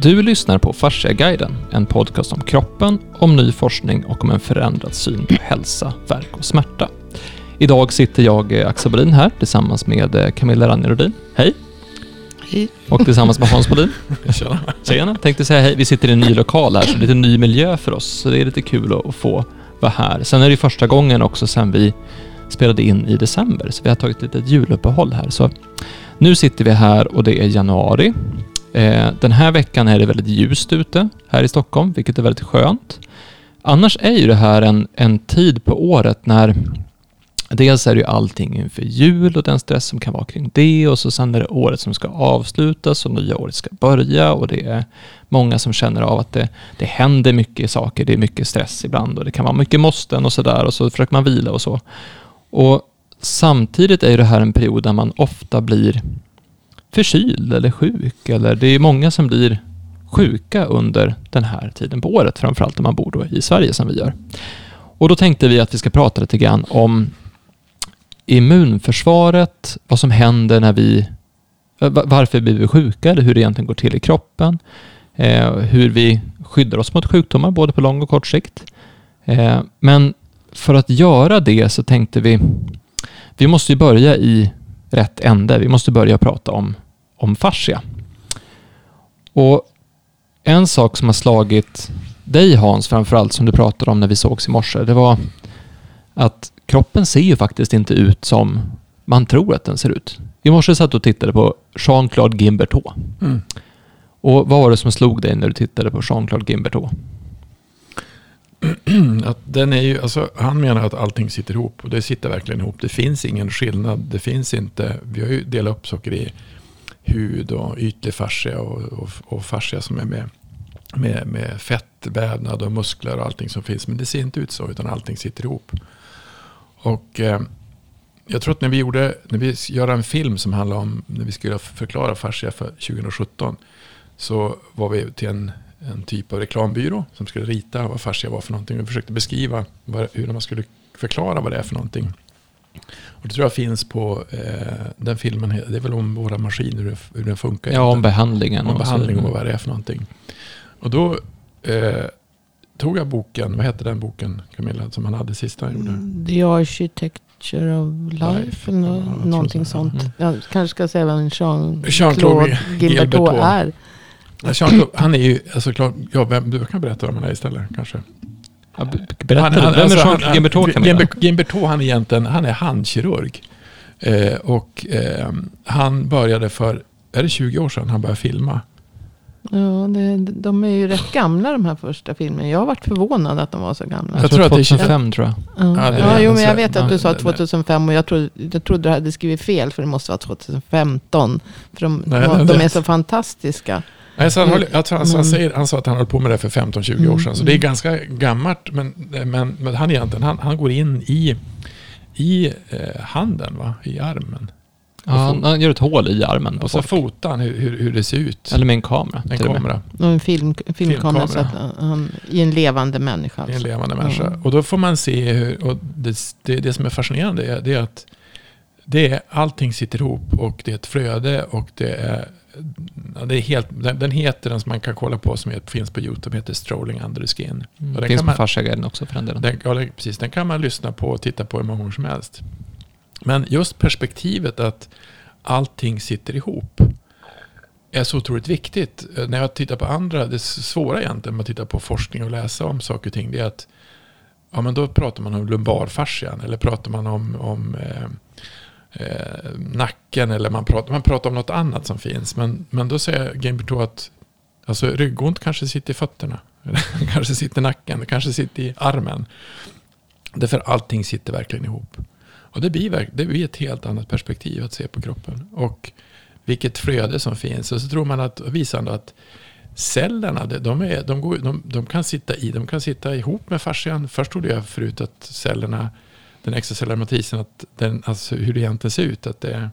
Du lyssnar på Fasciaguiden, en podcast om kroppen, om ny forskning och om en förändrad syn på hälsa, verk och smärta. Idag sitter jag, eh, Axel Bolin, här tillsammans med eh, Camilla Ranjerodin. Hej! Hej. Och tillsammans med Hans Bolin. Tjena. Tjena! Tänkte säga hej. Vi sitter i en ny lokal här, så det är lite ny miljö för oss. Så det är lite kul att få vara här. Sen är det första gången också sen vi spelade in i december, så vi har tagit ett litet juluppehåll här. Så nu sitter vi här och det är januari. Eh, den här veckan är det väldigt ljust ute här i Stockholm, vilket är väldigt skönt. Annars är ju det här en, en tid på året när Dels är det ju allting inför jul och den stress som kan vara kring det och så sen är det året som ska avslutas och nya året ska börja och det är många som känner av att det, det händer mycket saker, det är mycket stress ibland och det kan vara mycket måsten och sådär och så försöker man vila och så. Och samtidigt är ju det här en period där man ofta blir förkyld eller sjuk eller det är många som blir sjuka under den här tiden på året, framförallt om man bor då i Sverige som vi gör. Och då tänkte vi att vi ska prata lite grann om immunförsvaret, vad som händer när vi, varför blir vi sjuka eller hur det egentligen går till i kroppen, eh, hur vi skyddar oss mot sjukdomar både på lång och kort sikt. Eh, men för att göra det så tänkte vi, vi måste ju börja i rätt ände. Vi måste börja prata om, om fascia. Och en sak som har slagit dig Hans, framförallt som du pratade om när vi sågs i morse, det var att kroppen ser ju faktiskt inte ut som man tror att den ser ut. I morse satt du och tittade på Jean-Claude Guimbertot. Mm. Och vad var det som slog dig när du tittade på Jean-Claude Guimbertot? att den är ju, alltså, han menar att allting sitter ihop och det sitter verkligen ihop. Det finns ingen skillnad. Det finns inte, vi har ju delat upp saker i hud och ytlig fascia och, och, och fascia som är med, med, med fettvävnad och muskler och allting som finns. Men det ser inte ut så utan allting sitter ihop. Och eh, jag tror att när vi gjorde, när vi gör en film som handlar om, när vi skulle förklara fascia för 2017. Så var vi till en, en typ av reklambyrå som skulle rita vad fascia var för någonting. Vi försökte beskriva vad, hur man skulle förklara vad det är för någonting. Och det tror jag finns på eh, den filmen. Det är väl om våra maskiner, hur, hur den funkar. Ja, om behandlingen. Om behandling och vad det är för någonting. Och då eh, tog jag boken, vad hette den boken Camilla, som han hade sista han gjorde? Mm, The Architecture of Life, life eller ja, någonting sånt. Mm. Jag kanske ska säga vem Jean-Claude Jean Gilbertot är. Jean han är ju, alltså klart, ja, vem, du kan berätta vem han är istället kanske. Ja, berätta, han, han, vem är alltså, Jean Gimbertot Camilla? Gimbertot han är egentligen, han är handkirurg. Eh, och eh, han började för, är det 20 år sedan han började filma? Ja, det, de är ju rätt gamla de här första filmerna. Jag har varit förvånad att de var så gamla. Jag, jag tror att det är 2005 tror jag. Ja, ja, ja jo, men jag vet att du sa 2005 och jag trodde, jag trodde du hade skrivit fel för det måste vara 2015. För de, nej, de, de är så fantastiska. Nej, så han, höll, alltså, han, säger, han sa att han höll på med det för 15-20 mm. år sedan. Så det är ganska gammalt. Men, men, men han, egentligen, han, han går in i, i eh, handen, va? i armen. Ja, han, han, gör ett hål i armen på Och så fotar han hur, hur, hur, det ser ut. Eller med en kamera. En kamera. Och en film, filmkamera. Så att han, I en levande människa. Alltså. I en alltså. levande människa. Mm. Och då får man se hur, och det, det, det som är fascinerande är, det är att det är, allting sitter ihop och det är ett flöde och det är det är helt, den, den, heter, den som man kan kolla på, som finns på YouTube, heter Strolling Under the Skin. Mm. Och den finns på Fasciaguiden också för den delen. Den, ja, precis. Den kan man lyssna på och titta på hur många gånger som helst. Men just perspektivet att allting sitter ihop är så otroligt viktigt. När jag tittar på andra, det svåra egentligen med att titta på forskning och läsa om saker och ting, det är att ja, men då pratar man om lumbarfascian eller pratar man om, om eh, eh, nacken eller man pratar, man pratar om något annat som finns. Men, men då säger Gimberto att alltså, ryggont kanske sitter i fötterna. kanske sitter i nacken, kanske sitter i armen. Därför allting sitter verkligen ihop. Och det blir, det blir ett helt annat perspektiv att se på kroppen. Och vilket flöde som finns. Och så tror man att, visar att cellerna, de, är, de, går, de, de, kan sitta i, de kan sitta ihop med fascian. Först trodde jag förut att cellerna den extracellulära matrisen, att den, alltså hur det egentligen ser ut. Att det,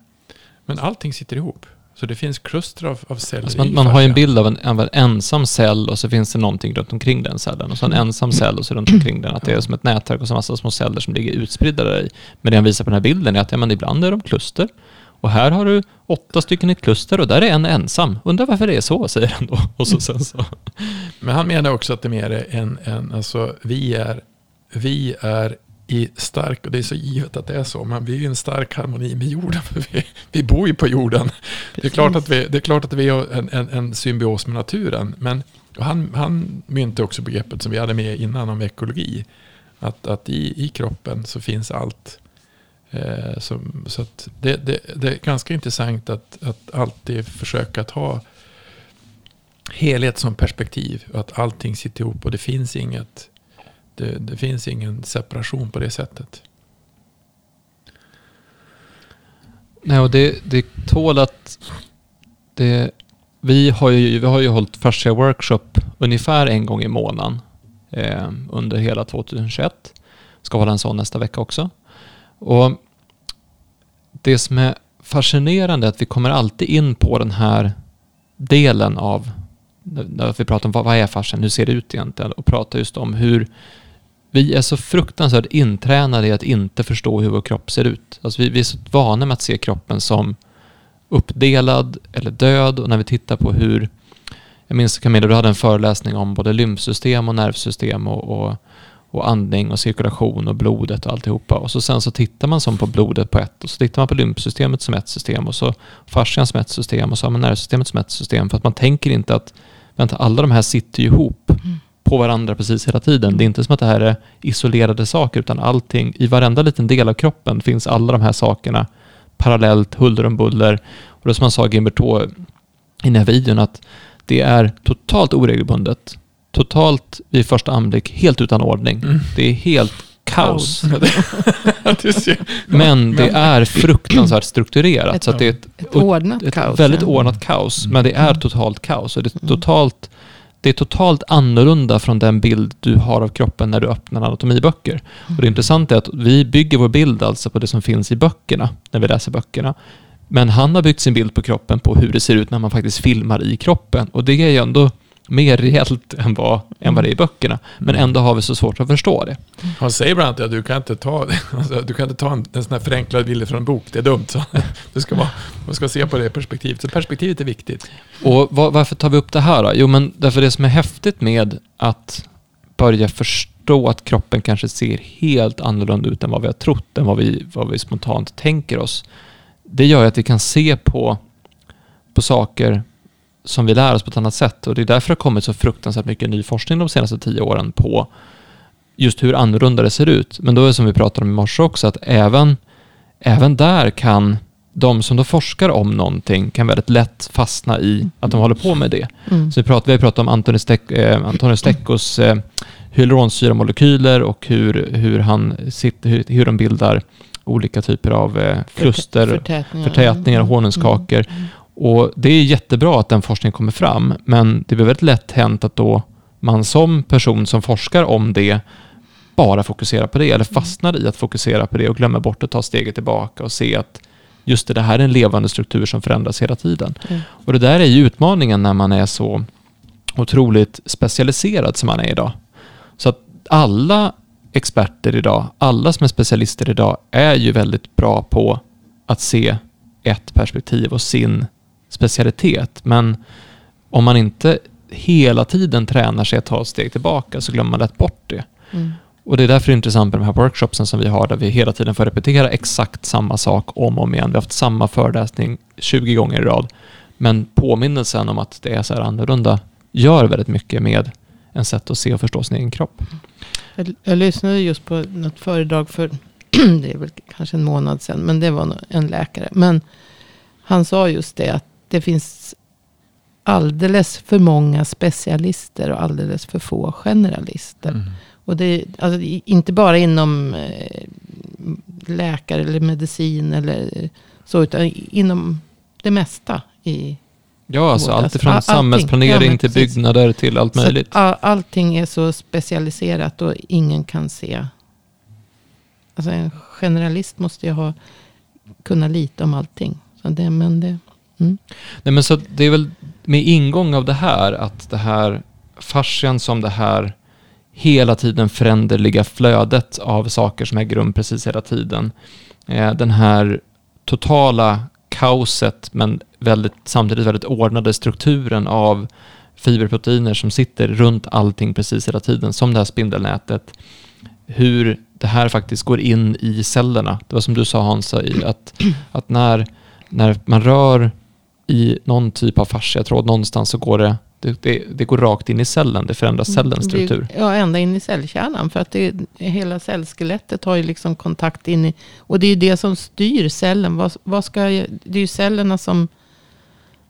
men allting sitter ihop. Så det finns kluster av, av celler alltså man, man har ju en bild av en, en, ensam cell och så finns det någonting runt omkring den cellen. Och så en mm. ensam cell och så runt omkring den. Att det är som ett nätverk och så massa små celler som ligger utspridda där i. Men det han visar på den här bilden är att ja, men ibland är de kluster. Och här har du åtta stycken i ett kluster och där är en ensam. Undrar varför det är så, säger han då. Och så, sen så. Men han menar också att det är mer en, en alltså vi är, vi är i stark, och det är så givet att det är så, men vi är i en stark harmoni med jorden, för vi, vi bor ju på jorden. Det är, klart att vi, det är klart att vi har en, en, en symbios med naturen, men han, han myntade också begreppet som vi hade med innan om ekologi, att, att i, i kroppen så finns allt. Eh, som, så att det, det, det, är ganska intressant att, att alltid försöka ta helhet som perspektiv, att allting sitter ihop och det finns inget det, det finns ingen separation på det sättet. Nej, och det, det tål att... Det, vi, har ju, vi har ju hållit fascia workshop ungefär en gång i månaden eh, under hela 2021. Ska hålla en sån nästa vecka också. Och det som är fascinerande är att vi kommer alltid in på den här delen av när vi pratar om vad, vad är fascian, hur ser det ut egentligen? Och pratar just om hur vi är så fruktansvärt intränade i att inte förstå hur vår kropp ser ut. Alltså vi, vi är så vana med att se kroppen som uppdelad eller död och när vi tittar på hur jag minns Camilla, du hade en föreläsning om både lymfsystem och nervsystem och, och, och, andning och cirkulation och blodet och alltihopa. Och så sen så tittar man som på blodet på ett och så tittar man på lymfsystemet som ett system och så fascian som ett system och så har man nervsystemet som ett system. För att man tänker inte att vänta, alla de här sitter ju ihop. Mm på varandra precis hela tiden. Det är inte som att det här är isolerade saker, utan allting, i varenda liten del av kroppen finns alla de här sakerna parallellt, huller om buller. Och det som han sa, Gimberto, i den här videon, att det är totalt oregelbundet. Totalt vid första anblick helt utan ordning. Mm. Det är helt kaos. men det är fruktansvärt strukturerat. Ett, så det är ett, ett ordnat ett kaos. väldigt ordnat kaos. Men det är mm. totalt kaos. Och det är mm. totalt det är totalt annorlunda från den bild du har av kroppen när du öppnar anatomiböcker. Och det intressanta är att vi bygger vår bild alltså på det som finns i böckerna, när vi läser böckerna. Men han har byggt sin bild på kroppen på hur det ser ut när man faktiskt filmar i kroppen. Och det är ju ändå mer reellt än vad, än vad det är i böckerna. Men mm. ändå har vi så svårt att förstå det. Han säger bland annat att du kan inte ta, alltså, du kan inte ta en, en sån här förenklad bild från en bok. Det är dumt. Så. Du ska vara, man ska se på det perspektivet. Så perspektivet är viktigt. Och var, varför tar vi upp det här då? Jo, men därför det som är häftigt med att börja förstå att kroppen kanske ser helt annorlunda ut än vad vi har trott, än vad vi, vad vi spontant tänker oss. Det gör att vi kan se på, på saker som vi lär oss på ett annat sätt. Och det är därför det har kommit så fruktansvärt mycket ny forskning de senaste tio åren på just hur annorlunda det ser ut. Men då är det som vi pratade om i morse också, att även, även där kan de som då forskar om någonting kan väldigt lätt fastna i att de håller på med det. Mm. Så vi, pratar, vi har pratat om Steck, eh, Antonio Steccos eh, hyaluronsyramolekyler och hur, hur, han sitter, hur, hur de bildar olika typer av eh, kluster, förtätningar, förtätningar och honungskakor. Mm. Och det är jättebra att den forskningen kommer fram, men det blir väldigt lätt hänt att då man som person som forskar om det bara fokuserar på det, eller fastnar i att fokusera på det och glömmer bort att ta steget tillbaka och se att just det, det här är en levande struktur som förändras hela tiden. Mm. Och det där är ju utmaningen när man är så otroligt specialiserad som man är idag. Så att alla experter idag, alla som är specialister idag, är ju väldigt bra på att se ett perspektiv och sin specialitet. Men om man inte hela tiden tränar sig att ta ett steg tillbaka så glömmer man lätt bort det. Mm. Och det är därför det är intressant med de här workshopsen som vi har där vi hela tiden får repetera exakt samma sak om och om igen. Vi har haft samma föreläsning 20 gånger i rad. Men påminnelsen om att det är så här annorlunda gör väldigt mycket med en sätt att se och förstå sin egen kropp. Jag, jag lyssnade just på något föredrag för, det är väl kanske en månad sedan, men det var en läkare. Men han sa just det att det finns alldeles för många specialister och alldeles för få generalister. Mm. Och det är alltså, inte bara inom eh, läkare eller medicin eller så, utan inom det mesta i Ja, alltså allt ifrån alltså, samhällsplanering ja, till byggnader till allt möjligt. Så all, allting är så specialiserat och ingen kan se. Alltså en generalist måste ju ha, kunna lite om allting. Så det, men det, Mm. Nej, men så det är väl med ingång av det här att det här fascian som det här hela tiden föränderliga flödet av saker som äger rum precis hela tiden. Eh, den här totala kaoset men väldigt, samtidigt väldigt ordnade strukturen av fiberproteiner som sitter runt allting precis hela tiden, som det här spindelnätet. Hur det här faktiskt går in i cellerna. Det var som du sa Hans, att, att när, när man rör i någon typ av fasciatråd någonstans så går det, det, det, det, går rakt in i cellen. Det förändrar cellens struktur. Ja, ända in i cellkärnan. För att det, hela cellskelettet har ju liksom kontakt in i... Och det är ju det som styr cellen. Vad, vad ska, det är ju cellerna som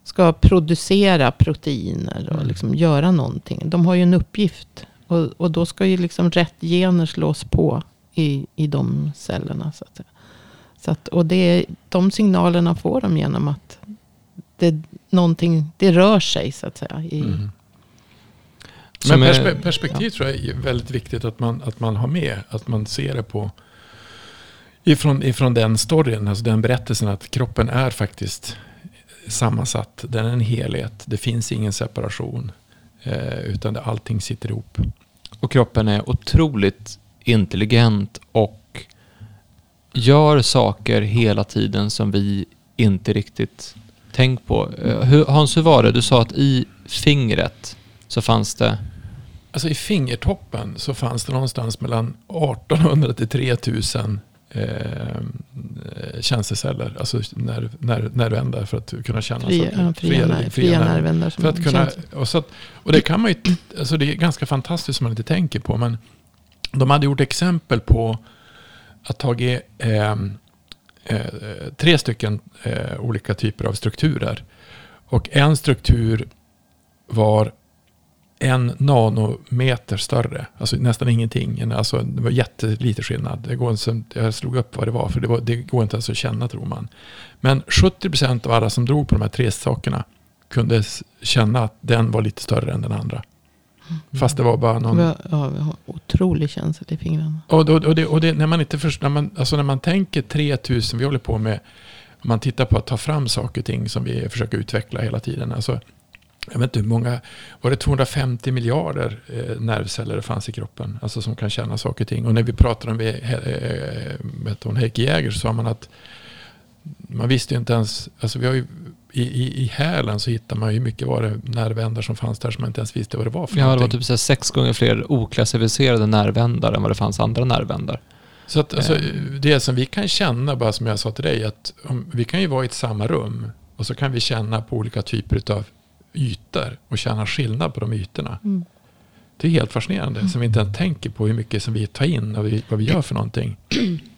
ska producera proteiner och mm. liksom göra någonting. De har ju en uppgift. Och, och då ska ju liksom rätt gener slås på i, i de cellerna. Så att, så att, och det, de signalerna får de genom att det, någonting, det rör sig så att säga. I, mm. Men perspe perspektiv ja. tror jag är väldigt viktigt att man, att man har med. Att man ser det på ifrån, ifrån den storyn, alltså den berättelsen att kroppen är faktiskt sammansatt. Den är en helhet. Det finns ingen separation. Eh, utan det, allting sitter ihop. Och kroppen är otroligt intelligent och gör saker hela tiden som vi inte riktigt tänkt på. Eh, Hans, hur var det? Du sa att i fingret så fanns det... Alltså i fingertoppen så fanns det någonstans mellan 1800 till 3000 eh, tjänsteceller, alltså när, när, nervändar för att kunna känna fria, saker. Fria, fria, fria nervändar. För att kunna, och, så att, och det kan man ju, alltså det är ganska fantastiskt som man inte tänker på, men de hade gjort exempel på att tagit eh, eh, Eh, tre stycken eh, olika typer av strukturer. Och en struktur var en nanometer större. Alltså nästan ingenting. Alltså, det var jättelite skillnad. Det går inte, jag slog upp vad det var, för det, var, det går inte ens att känna tror man. Men 70% av alla som drog på de här tre sakerna kunde känna att den var lite större än den andra. Mm. Fast det var bara någon... Ja, vi har otrolig känsla i fingrarna. Och, och, och, det, och det, när man inte först, när man, alltså när man tänker 3000, vi håller på med, om man tittar på att ta fram saker och ting som vi försöker utveckla hela tiden. Alltså, jag vet inte hur många, var det 250 miljarder eh, nervceller det fanns i kroppen? Alltså som kan känna saker och ting. Och när vi pratade om eh, eh, Heikki Jäger så sa man att man visste ju inte ens, alltså vi har ju i, i, i hälen så hittar man ju mycket var det nervändar som fanns där som man inte ens visste vad det var för Ja, någonting. det var typ så sex gånger fler oklassificerade nervändar än vad det fanns andra nervändar. Så att, alltså, det som vi kan känna, bara som jag sa till dig, att om, vi kan ju vara i ett samma rum och så kan vi känna på olika typer av ytor och känna skillnad på de ytorna. Mm. Det är helt fascinerande, mm. som vi inte ens tänker på hur mycket som vi tar in och vi, vad vi gör för någonting.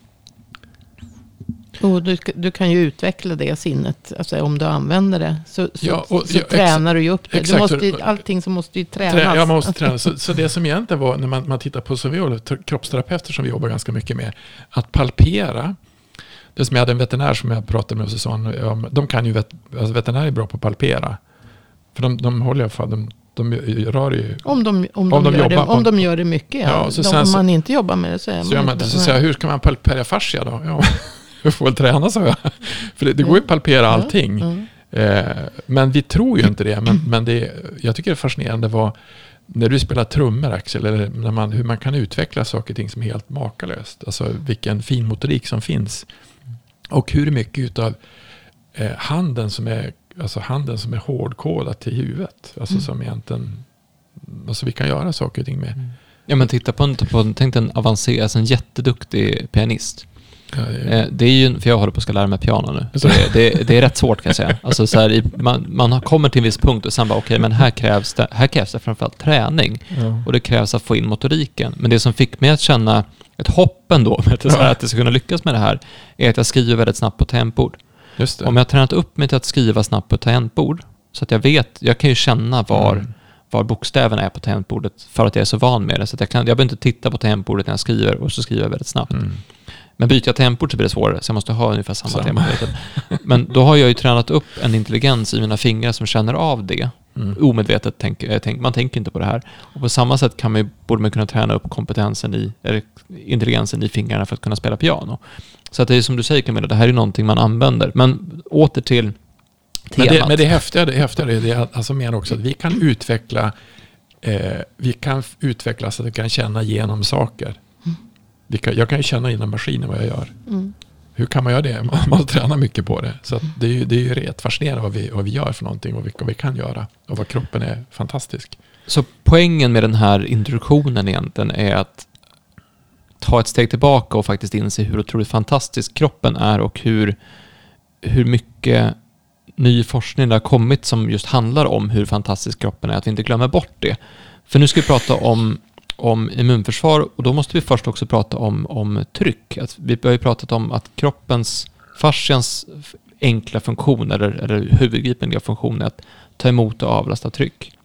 Och du, du kan ju utveckla det sinnet, alltså om du använder det. Så, så, ja, och, så ja, tränar du ju upp det. Du måste, allting som måste ju tränas. Trä, ja, man måste träna. Så, så, det som egentligen var, när man, man tittar på, som vi håller, kroppsterapeuter som vi jobbar ganska mycket med, att palpera. Det som jag hade en veterinär som jag pratade med och så sa han, de kan ju, vet, alltså veterinärer är bra på att palpera. För de, de håller i alla fall, de, de rör ju... Om de, om, om de, de, gör, det, om de gör det mycket, ja. ja så de, om man inte jobbar med det så är så man, inte Så säger hur ska man palpera fascia då? Ja. jag får väl träna, sa jag. För det, det går ju att palpera allting. Mm. Eh, men vi tror ju inte det. Men, men det, jag tycker det är fascinerande vad, när du spelar trummor Axel, eller när man, hur man kan utveckla saker och ting som är helt makalöst. Alltså vilken fin motorik som finns. Och hur mycket av eh, handen som är alltså handen som är hårdkodad till huvudet. Alltså mm. som egentligen, alltså vi kan göra saker och ting med. Mm. Ja men titta på en, på, tänk en avancerad, alltså en jätteduktig pianist. Ja, det, är... Eh, det är ju, för jag håller på att ska lära mig piano nu. Så det, det, det är rätt svårt kan jag säga. Alltså så här, man, man kommer till en viss punkt och sen bara okej, okay, men här krävs det, här krävs det framförallt träning. Ja. Och det krävs att få in motoriken. Men det som fick mig att känna ett hopp ändå, att, ja. att jag ska kunna lyckas med det här, är att jag skriver väldigt snabbt på tangentbord. Om jag har tränat upp mig till att skriva snabbt på tangentbord, så att jag vet, jag kan ju känna var, mm. var bokstäverna är på tangentbordet för att jag är så van med det. Så jag, kan, jag behöver inte titta på tangentbordet när jag skriver och så skriver jag väldigt snabbt. Mm. Men byter jag tangentbord så blir det svårare, så jag måste ha ungefär samma tangentbord. Men då har jag ju tränat upp en intelligens i mina fingrar som känner av det. Mm. Omedvetet, tänk, eh, tänk, man tänker inte på det här. Och på samma sätt kan man, borde man kunna träna upp kompetensen i, eller intelligensen i fingrarna för att kunna spela piano. Så att det är som du säger Camilla, det här är någonting man använder. Men åter till temat. Men det, men det häftiga, det häftiga är det att, alltså menar också att vi kan utveckla eh, vi kan utveckla så att vi kan känna igenom saker. Mm. Kan, jag kan ju känna inom maskinen vad jag gör. Mm. hur kan man göra det? Man måste träna mycket på det. Så att det, är ju, det är ju rätt fascinerande vad vi, vad vi gör för någonting och vad vi kan göra. Och vad kroppen är fantastisk. Så poängen med den här introduktionen egentligen är att ta ett steg tillbaka och faktiskt inse hur otroligt fantastisk kroppen är och hur, hur mycket ny forskning det har kommit som just handlar om hur fantastisk kroppen är, att vi inte glömmer bort det. För nu ska vi prata om, om immunförsvar och då måste vi först också prata om, om tryck. Att vi har ju pratat om att kroppens, fascians enkla funktion, eller, eller huvudgripliga funktion är att ta emot och avlasta tryck.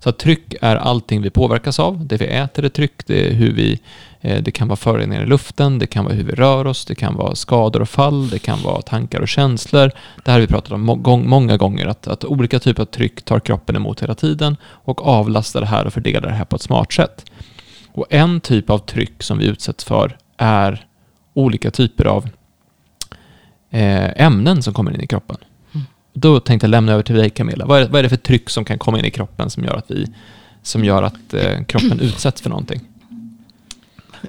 Så att tryck är allting vi påverkas av. Det vi äter är tryck, det är hur vi eh, det kan vara föroreningar i luften, det kan vara hur vi rör oss, det kan vara skador och fall, det kan vara tankar och känslor. Det här har vi pratat om många gånger, att, att olika typer av tryck tar kroppen emot hela tiden och avlastar det här och fördelar det här på ett smart sätt. Och en typ av tryck som vi utsätts för är olika typer av eh, ämnen som kommer in i kroppen. Då tänkte jag lämna över till dig Camilla. Vad är, vad är det för tryck som kan komma in i kroppen som gör att, vi, som gör att eh, kroppen utsätts för någonting?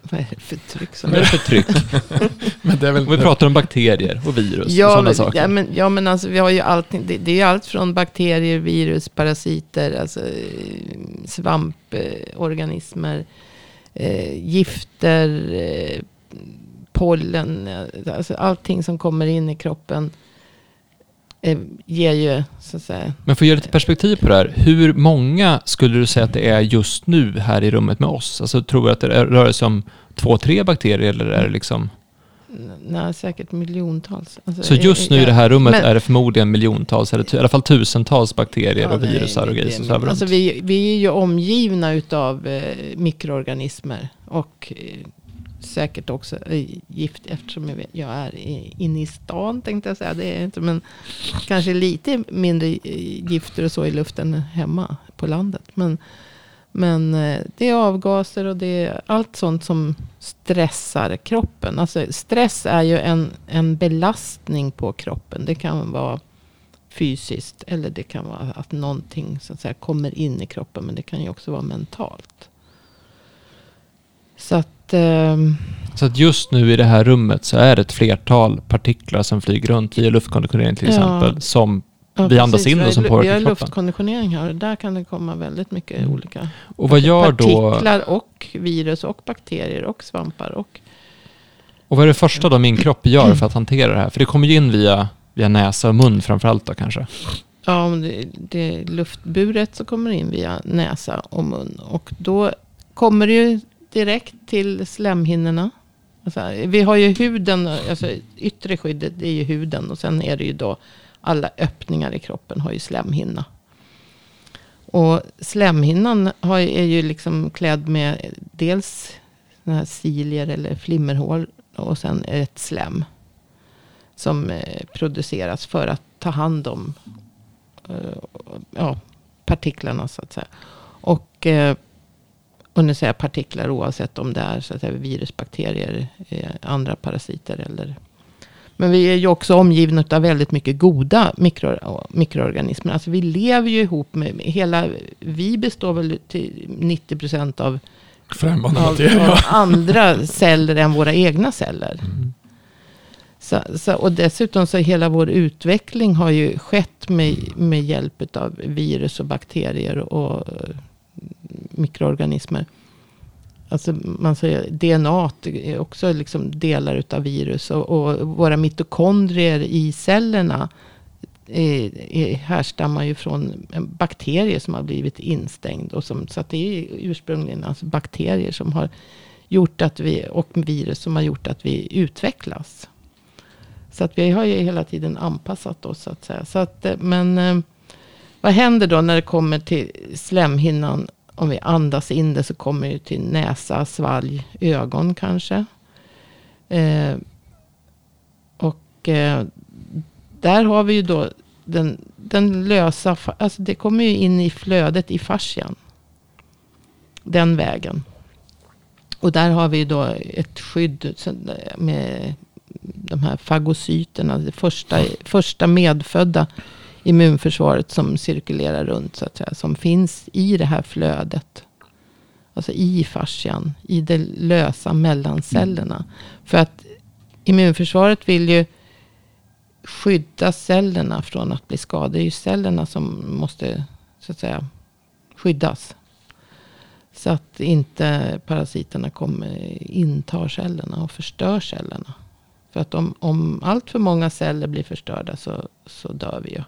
Vad är det för tryck? Som Vad är det för tryck? men det är väl, vi pratar om bakterier och virus ja, och sådana saker. Ja men, ja, men alltså vi har ju allting. Det, det är allt från bakterier, virus, parasiter, alltså svamporganismer, eh, gifter, eh, pollen, alltså allting som kommer in i kroppen eh, ger ju, så att säga. Men för att ge lite perspektiv på det här, hur många skulle du säga att det är just nu här i rummet med oss? Alltså tror du att det rör sig om två, tre bakterier eller är det liksom? Nej, säkert miljontals. Alltså, så just nu i det här rummet men, är det förmodligen miljontals, eller i alla fall tusentals bakterier ja, och virusar och grejer som Alltså vi, vi är ju omgivna utav eh, mikroorganismer och eh, säkert också gift eftersom jag är inne i stan tänkte jag säga. Det är inte, men kanske lite mindre eh, gifter och så i luften hemma på landet. Men, men eh, det är avgaser och det är allt sånt som stressar kroppen. Alltså stress är ju en, en belastning på kroppen. Det kan vara fysiskt eller det kan vara att någonting så att säga, kommer in i kroppen. Men det kan ju också vara mentalt. Så att Ehm, så att just nu i det här rummet så är det ett flertal partiklar som flyger runt via luftkonditionering till exempel. Som ja, vi andas in och som påverkar kroppen. Vi har luftkonditionering här och där kan det komma väldigt mycket mm. olika och vad gör partiklar då, och virus och bakterier och svampar. Och, och vad är det första då min kropp gör för att hantera det här? För det kommer ju in via, via näsa och mun framförallt då kanske. Ja, om det, det är luftburet så kommer det in via näsa och mun. Och då kommer det ju direkt till slemhinnorna. Alltså, vi har ju huden, alltså yttre skyddet är ju huden. Och sen är det ju då alla öppningar i kroppen har ju slemhinna. Och slemhinnan har, är ju liksom klädd med dels här cilier eller flimmerhål. Och sen ett slem. Som eh, produceras för att ta hand om eh, ja, partiklarna så att säga. Och eh, och nu säger jag partiklar oavsett om det är så att säga, virus, bakterier, eh, andra parasiter. Eller. Men vi är ju också omgivna av väldigt mycket goda mikro, mikroorganismer. Alltså vi lever ju ihop med hela, vi består väl till 90 procent av, av, av andra celler än våra egna celler. Mm. Så, så, och dessutom så hela vår utveckling har ju skett med, med hjälp av virus och bakterier och mikroorganismer. Alltså man säger DNA är också liksom delar utav virus. Och, och våra mitokondrier i cellerna är, är, härstammar ju från en bakterie som har blivit instängd. Och som, så att det är ursprungligen alltså bakterier som har gjort att vi, och virus som har gjort att vi utvecklas. Så att vi har ju hela tiden anpassat oss så att säga. Så att, eh, men eh, vad händer då när det kommer till slemhinnan om vi andas in det så kommer det till näsa, svalg, ögon kanske. Eh, och eh, där har vi ju då den, den lösa, alltså det kommer ju in i flödet i fascian. Den vägen. Och där har vi då ett skydd med de här fagocyterna. Det första, första medfödda immunförsvaret som cirkulerar runt. Så att säga, som finns i det här flödet. Alltså i fascian. I de lösa mellancellerna. Mm. För att immunförsvaret vill ju skydda cellerna från att bli skadade. Det är ju cellerna som måste så att säga skyddas. Så att inte parasiterna kommer intar cellerna och förstör cellerna. För att om, om allt för många celler blir förstörda så, så dör vi ju.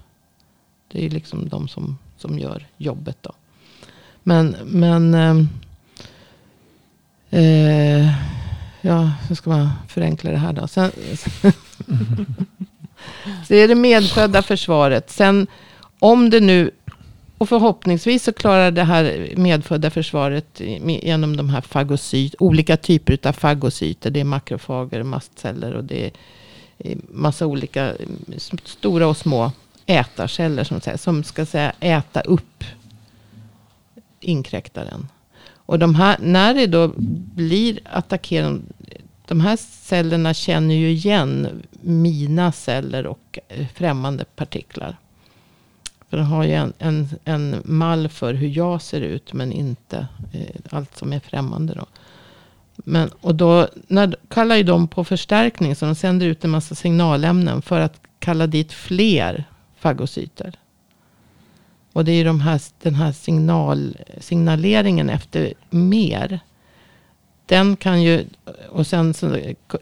Det är ju liksom de som, som gör jobbet då. Men, men eh, eh, ja, hur ska man förenkla det här då? Sen, så är det medfödda försvaret. Sen om det nu, och förhoppningsvis så klarar det här medfödda försvaret genom de här fagocyt, olika typer av fagocyter. Det är makrofager, mastceller och det är eh, massa olika stora och små ätarceller som, säger, som ska säga äta upp inkräktaren. Och de här, när det då blir attackerande, de här cellerna känner ju igen mina celler och eh, främmande partiklar. För den har ju en, en, en mall för hur jag ser ut, men inte eh, allt som är främmande. Då. Men, och då när, kallar ju de på förstärkning, så de sänder ut en massa signalämnen för att kalla dit fler fagocyter. Och det är ju de här, den här signal, signaleringen efter mer. Den kan ju, och sen så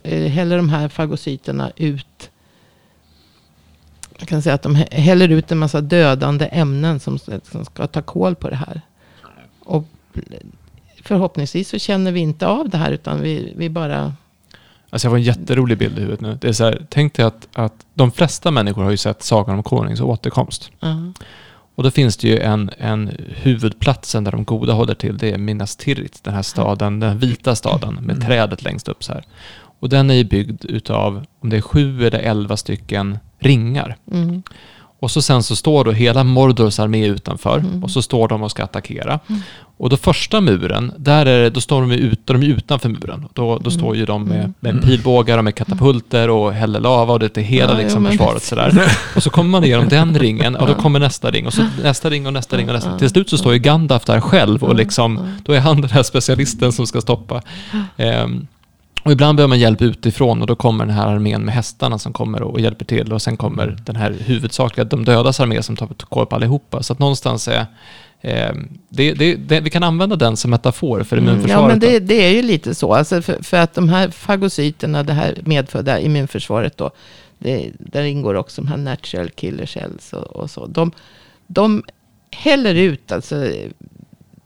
eh, häller de här fagocyterna ut. Jag kan säga att de häller ut en massa dödande ämnen som, som ska ta koll på det här. Och eh, förhoppningsvis så känner vi inte av det här utan vi, vi bara Alltså jag får en jätterolig bild i huvudet nu. Det är så här, tänk dig att, att de flesta människor har ju sett Sagan om Konungens återkomst. uh, Och då finns det ju en, en huvudplatsen där de goda håller till. Det är Minas Tirith, den här staden, den vita staden med Mm. trädet längst upp så här. Och den är ju byggd utav, om det är sju eller elva stycken ringar. mm, Och så sen så står då hela Mordors armé utanför Mm. och så står de och ska attackera. Mm. Och då första muren, där är då står de, ut, de är utanför muren. Då, då står ju de med, Mm. med pilbågar och med katapulter och häller lava och det är hela Ja, liksom men försvaret sådär. Och så kommer man igenom den ringen och då Ja. kommer nästa ring och så nästa ring och nästa ring och nästa. Ja. Till slut så står ju Gandalf där själv och Ja, liksom, ja. då är han den här specialisten som ska stoppa. Ehm, och ibland behöver man hjälp utifrån och då kommer den här armén med hästarna som kommer och hjälper till och sen kommer den här huvudsakliga de dödas armé som tar koll på allihopa. Så att någonstans är eh, det, det, det, vi kan använda den som metafor för Mm, immunförsvaret. Ja, men det, det är ju lite så. Alltså för, för att de här fagocyterna, det här medfödda immunförsvaret då. Där ingår också de här natural killer cells och, och så. De, de häller ut alltså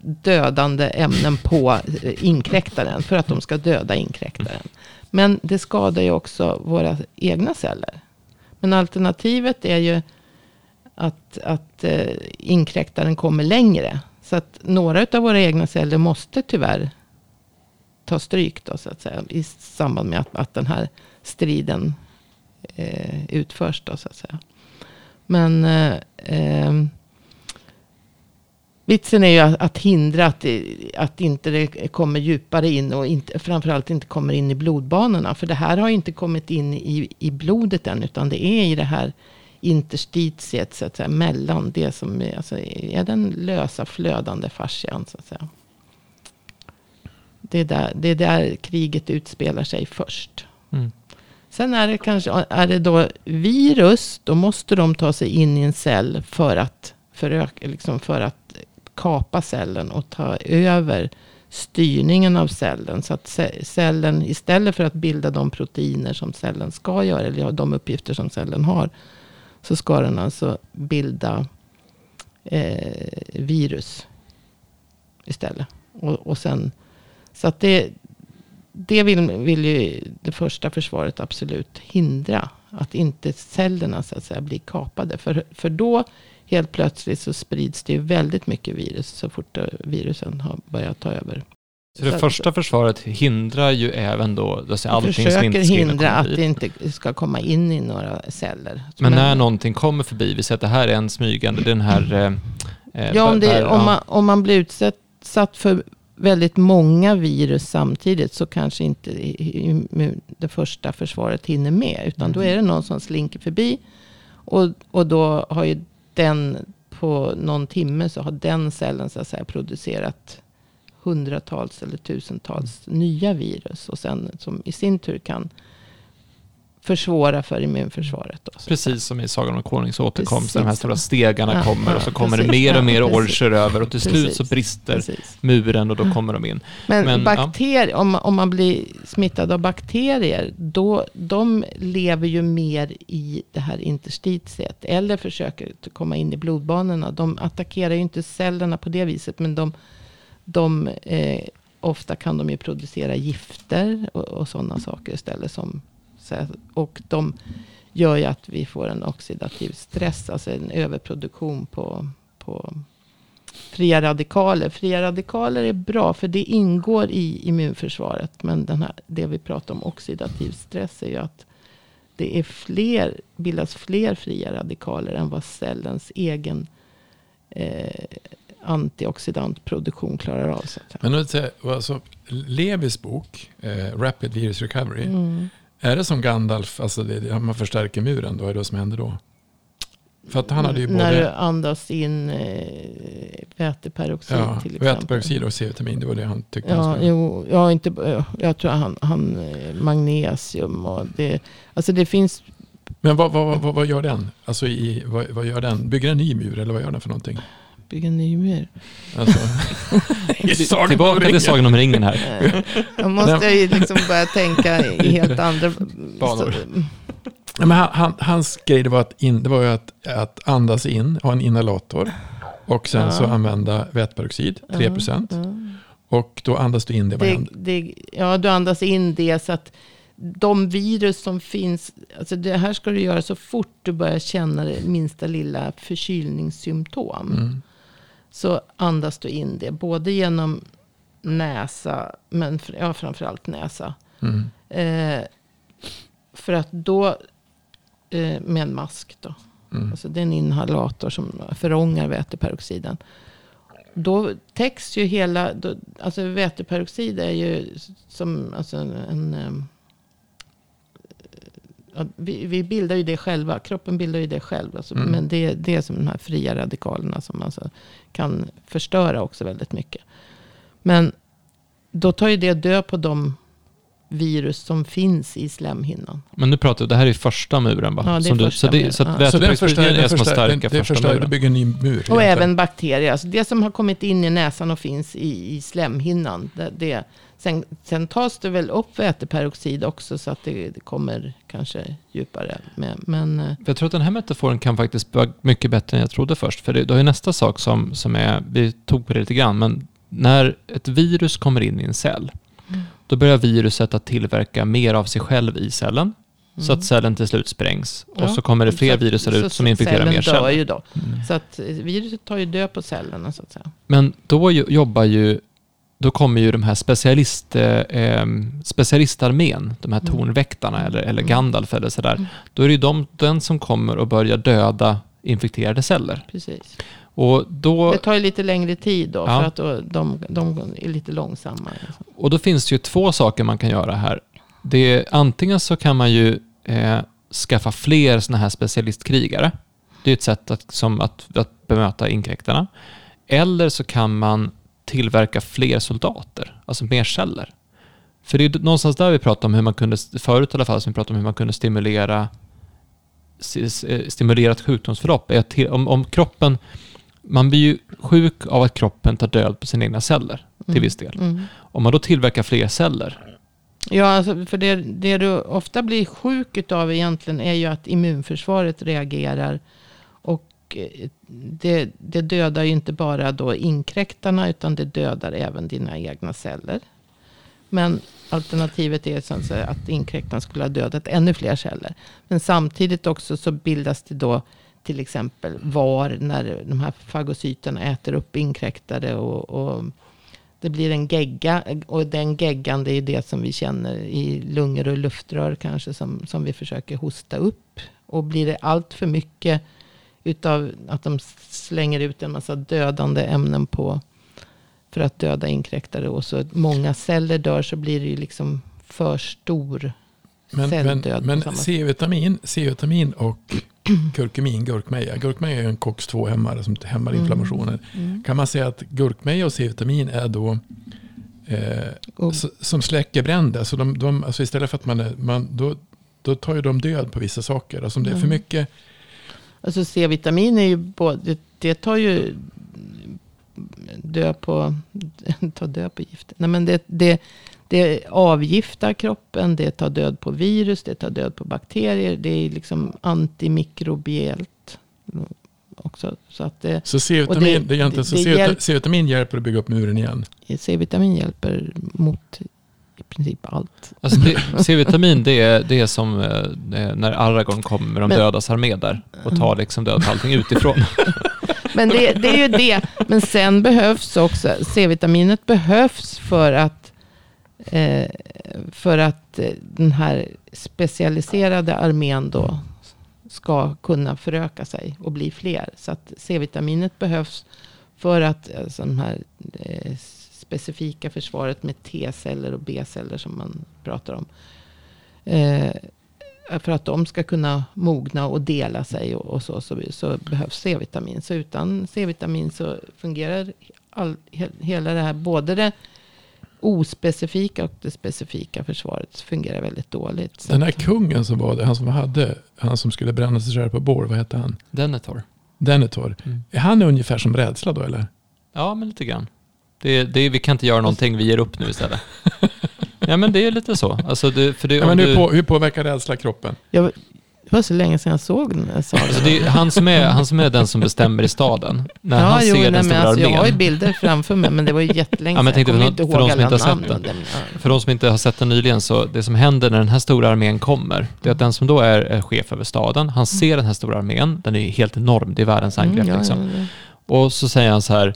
dödande ämnen på inkräktaren. För att de ska döda inkräktaren. Men det skadar ju också våra egna celler. Men alternativet är ju att, att eh, inkräktaren kommer längre. Så att några av våra egna celler måste tyvärr ta stryk då, så att säga, i samband med att, att den här striden eh, utförs. Då, så att säga. Men eh, eh, vitsen är ju att, att hindra att, att inte det kommer djupare in och inte, framförallt inte kommer in i blodbanorna. För det här har inte kommit in i, i blodet än, utan det är i det här interstitiet så att säga, mellan det som är, alltså, är den lösa flödande fascian. Så att säga. Det, är där, det är där kriget utspelar sig först. Mm. Sen är det kanske är det då virus, då måste de ta sig in i en cell för att, föröka, liksom för att kapa cellen och ta över styrningen av cellen. Så att cellen, istället för att bilda de proteiner som cellen ska göra, eller de uppgifter som cellen har, så ska den alltså bilda eh, virus istället. Och, och sen, så att det, det vill, vill ju det första försvaret absolut hindra. Att inte cellerna så att säga blir kapade. För, för då helt plötsligt så sprids det ju väldigt mycket virus så fort virusen har börjat ta över. Så det Så- första försvaret hindrar ju även då, alltså allting som försöker inte ska hindra att dit. det inte ska komma in i några celler. Men när någonting kommer förbi, vi säger att det här är en smygande, den här... Eh, eh, Ja, om, det, bär- om, man, om man blir utsatt för väldigt många virus samtidigt så kanske inte det första försvaret hinner med. Utan då är det någon som slinker förbi. Och, och då har ju den på någon timme så har den cellen så att säga producerat hundratals eller tusentals nya virus. Och sen som i sin tur kan försvåra för immunförsvaret. Då. Precis som i Sagan om Konungs återkomst, Precis där de här stora stegarna Ja, kommer ja, och så kommer precis. det mer och mer Ja, precis. orcher över och till slut så Precis. brister Precis. muren och då kommer de in. Men, Men, bakterier, om, om man blir smittad av bakterier, då, de lever ju mer i det här interstitiet. Eller försöker komma in i blodbanorna. De attackerar ju inte cellerna på det viset. Men de, de eh, ofta kan de ju producera gifter och, och sådana saker istället. Som, och de gör ju att vi får en oxidativ stress. Alltså en överproduktion på, på fria radikaler. Fria radikaler är bra för det ingår i immunförsvaret. Men den här, det vi pratar om oxidativ stress är ju att det är fler, bildas fler fria radikaler än vad cellens egen eh, antioxidantproduktion klarar av. Så. Men nu alltså, Levis bok, eh, Rapid Virus Recovery, Mm. Är det som Gandalf, alltså det, man förstärker muren, då är det vad som händer då? För att han hade ju När du både andas in eh, väteperoxid ja, till exempel. väteperoxid och C-vitamin, det var det han tyckte han Ja, skulle. jo, ja, inte, ja, jag tror han, han eh, magnesium och det. Alltså det finns, Men vad, vad, vad, vad gör den? Alltså i, vad, vad gör den? Bygger den ny mur eller vad gör den för någonting? Bygga en ny mur. Alltså, Tillbaka ringen. till Sagan om ringen här. Då måste jag ju liksom börja tänka i helt andra Banor. Ja, men han, han, hans grej det var, att in, det var ju att, att andas in, ha en inhalator. Och sen Ja. så använda väteperoxid, 3%. Ja. Och då andas du in det. Vad Det, det, ja, du andas in det så att de virus som finns, alltså det här ska du göra så fort du börjar känna det minsta lilla förkylningssymptom. Mm. Så andas du in det, både genom näsa, men ja, framförallt näsa. Mm. Eh, för att då, eh, med en mask då. Mm. Alltså det är en inhalator som förångar väteperoxiden. Då täcks ju hela, då, alltså väteperoxid är ju som alltså en, en ja, vi, vi bildar ju det själva, kroppen bildar ju det själv. Alltså, Mm. Men det, det är som de här fria radikalerna som alltså kan förstöra också väldigt mycket. Men då tar ju det död på de virus som finns i slemhinnan. Men nu pratar vi, det här är första muren va? Ja, det är Som du, första så, det, muren, så ja. Så den väteperoxiden förstär, är den som att den, stärka det första du muren. bygger en ny mur. Och egentligen. även bakterier. Alltså det som har kommit in i näsan och finns i, i slemhinnan. Det, det. Sen, sen tas det väl upp väteperoxid också så att det, det kommer kanske djupare. Med, men eh, Jag tror att den här metaforen kan faktiskt vara mycket bättre än jag trodde först. För det, det har ju nästa sak som, som är, vi tog på det lite grann, men när ett virus kommer in i en cell, Mm. Då börjar viruset att tillverka mer av sig själv i cellen. Så Mm. att cellen till slut sprängs. Ja. Och så kommer det fler Så virus så- ut som så infekterar mer dör celler. ju då. Mm. Så att eh, viruset tar ju död på cellerna så att säga. Men då jobbar ju, då kommer ju de här specialist, eh, specialistarmén, de här Mm. tornväktarna eller, eller Mm. Gandalf eller sådär. Mm. Då är det ju de, den som kommer och börjar döda infekterade celler. Precis. Och då, Det tar ju lite längre tid då. Ja. För att då, de, de är lite långsammare. och då finns det ju två saker man kan göra här. Det är, antingen så kan man ju eh, skaffa fler sådana här specialistkrigare. Det är ett sätt att, som att, att bemöta inkräktarna. Eller så kan man tillverka fler soldater, alltså mer celler. För det är någonstans där vi pratar om hur man kunde, förut i alla fall, som vi pratade om hur man kunde stimulera eh, stimulera ett sjukdomsförlopp. Om, om kroppen, man blir ju sjuk av att kroppen tar död på sina egna celler till viss del. Mm. Om man då tillverkar fler celler, Ja, alltså för det, det du ofta blir sjuk utav egentligen är ju att immunförsvaret reagerar. Och eh, det, det dödar ju inte bara då inkräktarna utan det dödar även dina egna celler. Men alternativet är så att, inkräktarna skulle ha dödat ännu fler celler. Men samtidigt också så bildas det då till exempel var när de här fagocyterna äter upp inkräktare och, och det blir en gegga och den geggan det är det som vi känner i lungor och luftrör kanske som, som vi försöker hosta upp. Och blir det allt för mycket utav att de slänger ut en massa dödande ämnen på för att döda inkräktare och så många celler dör så blir det ju liksom för stor Men, men, celldöd men sätt. C-vitamin, C-vitamin och kurkumin, gurkmeja. Gurkmeja är en COX-2-hämmare som hämmar Mm. inflammationen. Mm. Kan man säga att gurkmeja och C-vitamin är då eh, Och, s- som släcker bränder? Så de, de, alltså istället för att man, är, man då, då tar ju de död på vissa saker. Alltså om det är för Mm. mycket, Alltså C-vitamin är ju både, det, det tar ju död på, tar död på gift. Nej men det, det, det avgiftar kroppen, det tar död på virus, det tar död på bakterier. Det är liksom antimikrobiellt också. Så att det, så C-vitamin, det- det, så hjälp- C-vitamin hjälper att bygga upp muren igen. C-vitamin hjälper mot i princip allt. Alltså det, C-vitamin det är, det är som eh, när Aragorn kommer med de Men- dödas armé där och tar liksom död på allting utifrån. Men det, det är ju det. Men sen behövs också, C-vitaminet behövs för att, eh, för att eh, den här specialiserade armén då ska kunna föröka sig och bli fler. Så att C-vitaminet behövs för att alltså, de här eh, specifika försvaret med T-celler och B-celler som man pratar om. Eh, för att de ska kunna mogna och dela sig och, och så, så, så behövs C-vitamin. Så utan C-vitamin så fungerar all, he, hela det här, både det ospecifika och det specifika försvaret fungerar väldigt dåligt. Så Den här kungen som var det, han som hade, han som skulle bränna sig själv på bår, vad hette han? Denethor. Denethor. Mm. Är han ungefär som rädsla då eller? Ja, men lite grann. Det, det, vi kan inte göra någonting, vi ger upp nu istället. Ja, men det är lite så. Alltså det, för det, Ja, men du, hur, på, hur påverkar rädsla kroppen? jag, det var så länge sedan jag såg den sagan. alltså det är han, som är, han som är den som bestämmer i staden. När ja, han jo, ser den stora alltså, jag har ju armén. bilder framför mig, men det var ju jättelänge Ja, men jag sedan. kommer inte ihåg för de som alla inte har namn sett ja. För de som inte har sett den nyligen, så det som händer när den här stora armén kommer, det är att den som då är, chef över staden, han ser den här stora armén, den är helt enorm, det är världens angrepp Mm, ja, liksom. ja, ja. Och så säger han så här,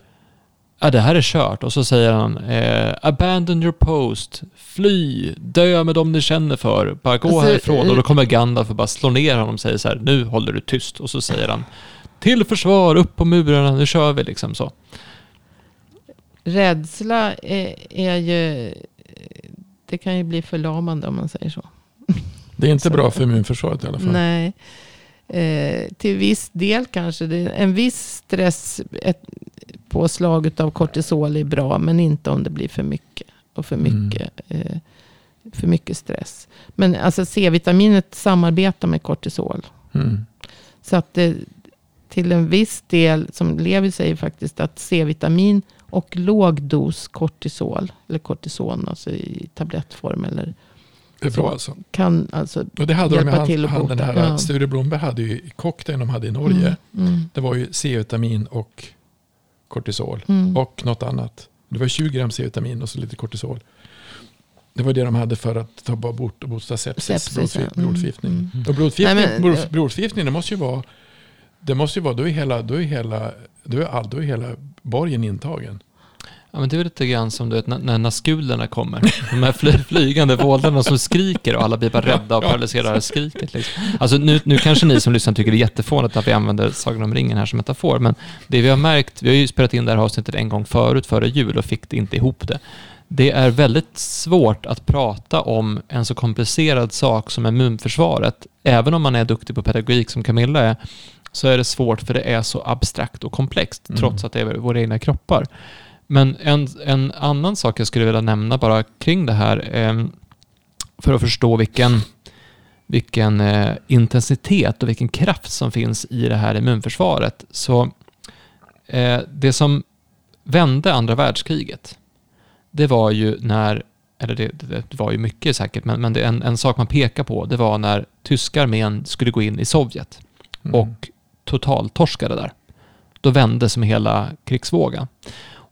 ja det här är kört. Och så säger han, eh, abandon your post, fly, dö med dem ni känner för, bara gå Alltså, härifrån. eh, Och då kommer Gandalf och bara slår ner honom och säger så här, nu håller du tyst. Och så säger han, till försvar, upp på murarna, nu kör vi liksom så. Rädsla är, är ju... Det kan ju bli förlamande om man säger så. Det är inte bra för immunförsvaret i alla fall. Nej. Eh, till viss del kanske. Det, en viss stress, ett påslag av kortisol är bra. Men inte om det blir för mycket. Och för Mm. mycket, eh, för mycket stress. Men alltså C-vitaminet samarbetar med kortisol. Mm. Så att det till en viss del, som Levi säger faktiskt, att C-vitamin och låg dos kortisol, eller kortison, alltså i tablettform, eller Det är bra Så. alltså. kan alltså... Och det hade de, Hjälpa han, till att han, den bota. här, Ja. Sture Blomberg hade ju i de hade i Norge. Mm, mm, Det var ju C-vitamin och kortisol. mm. Och något annat. Det var 20 gram C-vitamin och så lite kortisol. Det var det de hade för att ta bort och bota sepsis, Sepsis, ja. blodförgift- blodförgiftning. Mm, Mm. Och blodförgiftning, Nej, men- blod, blodförgiftning, det måste ju vara, det måste ju vara, då är hela, då är hela, då är all, då är hela borgen intagen. Ja, men det är lite grann som du vet, när, naskulerna kommer. De här fly, flygande våldarna som skriker och alla blir bara rädda och paralyserade av skriket. Liksom. Alltså nu, nu kanske ni som lyssnar tycker det är jättefånigt att vi använder Sagan om ringen här som metafor, men det vi har märkt, vi har ju spelat in det här avsnittet en gång förut, före jul, och fick inte ihop det. Det är väldigt svårt att prata om en så komplicerad sak som immunförsvaret. Även om man är duktig på pedagogik som Camilla är, så är det svårt för det är så abstrakt och komplext, Mm. trots att det är våra egna kroppar. Men en, en annan sak jag skulle vilja nämna bara kring det här, eh, för att förstå vilken, vilken eh, intensitet och vilken kraft som finns i det här immunförsvaret. Så eh, det som vände andra världskriget, det var ju när, eller det, det, det var ju mycket säkert, men, men det, en, en sak man pekar på, det var när tyska armén skulle gå in i Sovjet Mm. och totaltorskade där. Då vände som hela krigsvågen.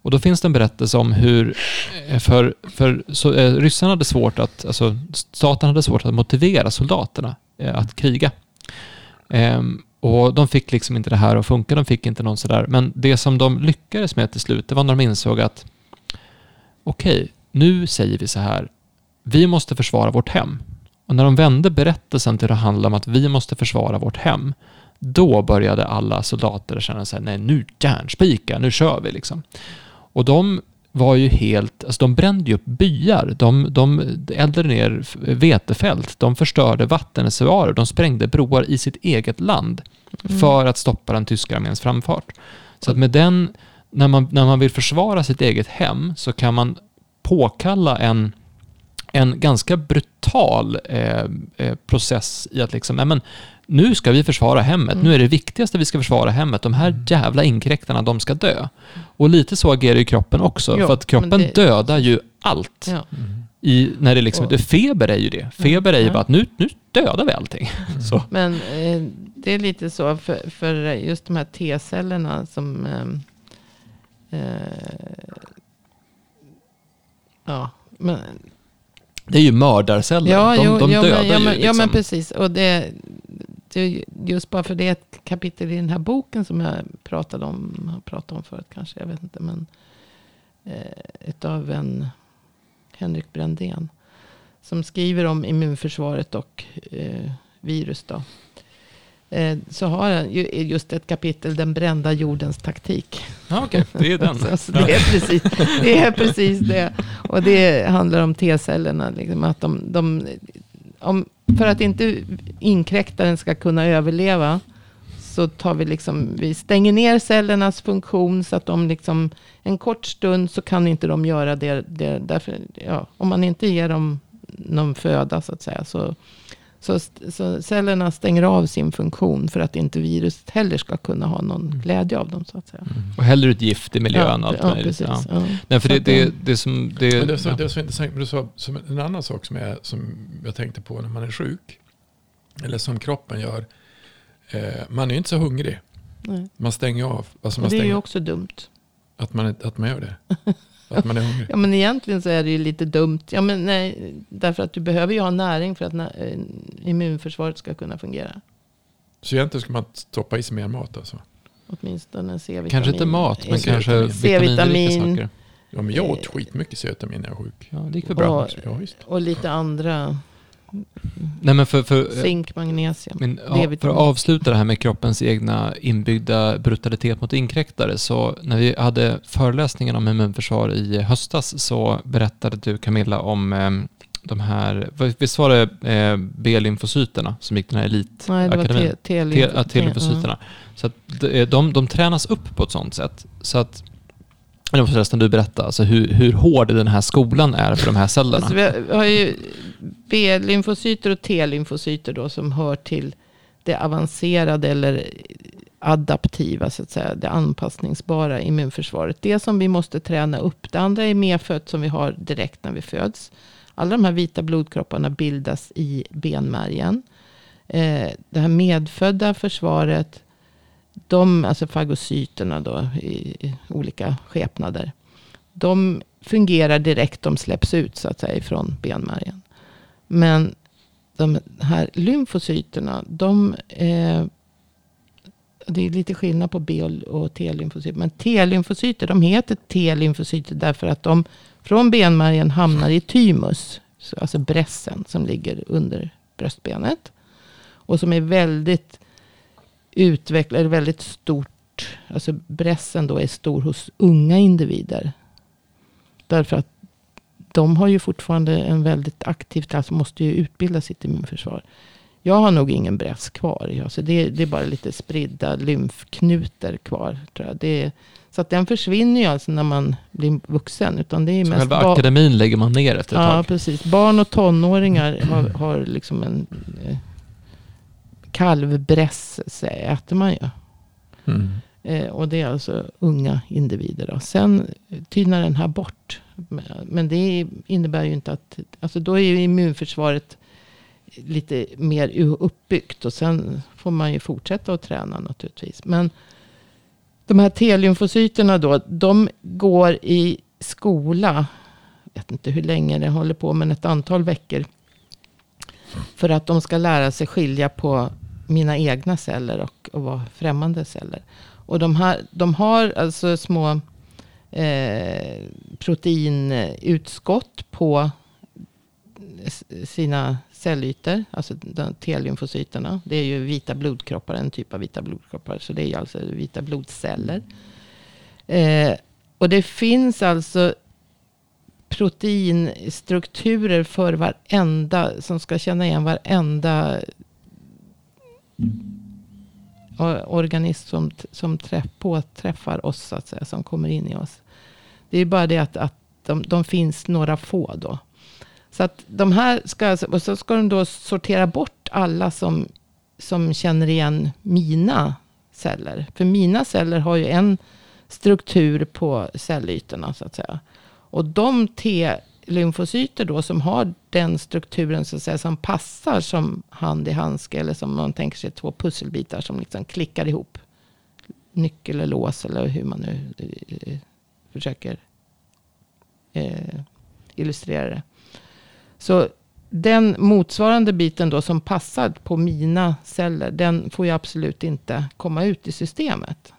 Och då finns det en berättelse om hur, eh, för, för så, eh, ryssarna hade svårt att, alltså staten hade svårt att motivera soldaterna eh, att kriga. Eh, och de fick liksom inte det här att funka, de fick inte någon sådär. Men det som de lyckades med till slut, det var när de insåg att okej, nu säger vi så här, vi måste försvara vårt hem. Och när de vände berättelsen till att handla om att vi måste försvara vårt hem, då började alla soldater känna sig nej nu järnspika, nu kör vi liksom. Och de var ju helt, alltså de brände ju upp byar, de, de eldade ner vetefält, de förstörde vattenreservoarer, de sprängde broar i sitt eget land Mm. för att stoppa den tyska arméns framfart. Så att med den, när man, när man vill försvara sitt eget hem så kan man påkalla en, en ganska brutal eh, eh, process i att liksom, nej men, nu ska vi försvara hemmet. Mm. Nu är det viktigaste vi ska försvara hemmet. De här Mm. jävla inkräktarna, de ska dö. Och lite så agerar ju kroppen också. Ja, för att kroppen det- dödar ju allt. Ja. Mm. I, när det liksom, Och- feber är ju det. Feber är ju Ja. bara att nu, nu dödar vi allting. Så. Men eh, det är lite så för, för just de här T-cellerna som... ehm, eh, ja, men, Det är ju mördarceller. ja, de, jo, de ja, dödar men, ju liksom. ja, men precis. Och det, just bara för det är ett kapitel i den här boken som jag pratade om, har pratat om förut kanske, jag vet inte. Men eh, utav en Henrik Brändén. Som skriver om immunförsvaret och eh, virus då. Eh, så har han ju just ett kapitel, den brända jordens taktik. Ja, okej. Det är den. Så, så det, är precis, det är precis det. Och det handlar om T-cellerna. Liksom, att de, de, om, för att inte inkräktaren ska kunna överleva så tar vi liksom, vi stänger ner cellernas funktion så att de liksom, en kort stund så kan inte de göra det. det därför, ja, om man inte ger dem någon föda så att säga så, så, så cellerna stänger av sin funktion för att inte viruset heller ska kunna ha någon glädje av dem så att säga. Och häller ut gift i miljön och allt ja, möjligt. precis. Ja. Ja. Nej, för Så det, som... Det, Men det, är så, ja. det är så intressant, men du sa som en annan sak som, är, som jag tänkte på när man är sjuk. Eller som kroppen gör. Eh, man är ju inte så hungrig. Nej. Man stänger av. Alltså man det är ju också dumt. att, man, att man gör det. Att man är hungrig. Ja, men egentligen så är det ju lite dumt. Ja, men nej, därför att du behöver ju ha näring för att eh, immunförsvaret ska kunna fungera. Så egentligen ska man stoppa i sig mer mat alltså. Åtminstone C-vitamin. Kanske inte mat, men kanske C-vitamin. saker. Ja, men jag åt skitmycket C-vitamin när jag var sjuk. Ja, det gick väl bra. Och, Ja, och lite andra. Nej, men för, för, Zink, magnesium. men, ja, för att avsluta det här med kroppens egna inbyggda brutalitet mot inkräktare. Så när vi hade föreläsningen om immunförsvar i höstas så berättade du Camilla om eh, de här, visst var det eh, B-lymfocyterna som gick den här Nej, det var elitakademin? T-lymfocyterna. Så att de, de, de tränas upp på ett sånt sätt. Så att, det måste förresten du berätta, alltså hur, hur hård den här skolan är för de här cellerna. Alltså, vi har- vi har ju B-lymfocyter och T-lymfocyter då som hör till det avancerade eller adaptiva, så att säga, det anpassningsbara immunförsvaret. Det som vi måste träna upp. Det andra är medfött som vi har direkt när vi föds. Alla de här vita blodkropparna bildas i benmärgen. Eh, det här medfödda försvaret, de, alltså fagocyterna då i, olika skepnader. De fungerar direkt, de släpps ut så att säga från benmärgen. Men de här lymfocyterna, de eh, det är lite skillnad på B och- T-lymfocyter. Men T-lymfocyter, de heter T-lymfocyter därför att de från benmärgen hamnar i thymus. Alltså brässen som ligger under bröstbenet. Och som är väldigt utvecklad, eller väldigt stort. Alltså brässen då är stor hos unga individer. Därför att de har ju fortfarande en väldigt aktiv, alltså måste ju utbilda sitt immunförsvar. Jag har nog ingen bräss kvar. Alltså det, det är bara lite spridda lymfknutor kvar. Tror jag. Det så att den försvinner ju alltså när man blir vuxen. Utan det är Så mest själva akademin lägger man ner efter ett Ja, tag. precis. Barn och tonåringar har, har liksom en eh, kalvbräss, äter man ju. Mm. Eh, och det är alltså unga individer. Då. Sen tynar den här bort. Men det innebär ju inte att... Alltså då är ju immunförsvaret lite mer uppbyggt. Och sen får man ju fortsätta att träna naturligtvis. Men de här T-lymfocyterna då. De går i skola. Jag vet inte hur länge det håller på. Men ett antal veckor. För att de ska lära sig skilja på mina egna celler och, och vara främmande celler. Och de, här, de har alltså små eh, proteinutskott på sina cellytor. Alltså T-lymfocyterna. Det är ju vita blodkroppar, en typ av vita blodkroppar. Så det är ju alltså vita blodceller. Eh, och det finns alltså proteinstrukturer för varenda, som ska känna igen varenda organism som, som träff, påträffar oss, så att säga, som kommer in i oss. Det är bara det att, att de, de finns några få då. Så att de här ska, alltså, och så ska de då sortera bort alla som, som känner igen mina celler. För mina celler har ju en struktur på cellytorna så att säga. Och de Lymfocyter då som har den strukturen så att säga som passar som hand i handske. Eller som man tänker sig två pusselbitar som liksom klickar ihop. Nyckel eller lås eller hur man nu eh, försöker eh, illustrera det. Så den motsvarande biten då som passar på mina celler, den får ju absolut inte komma ut i systemet.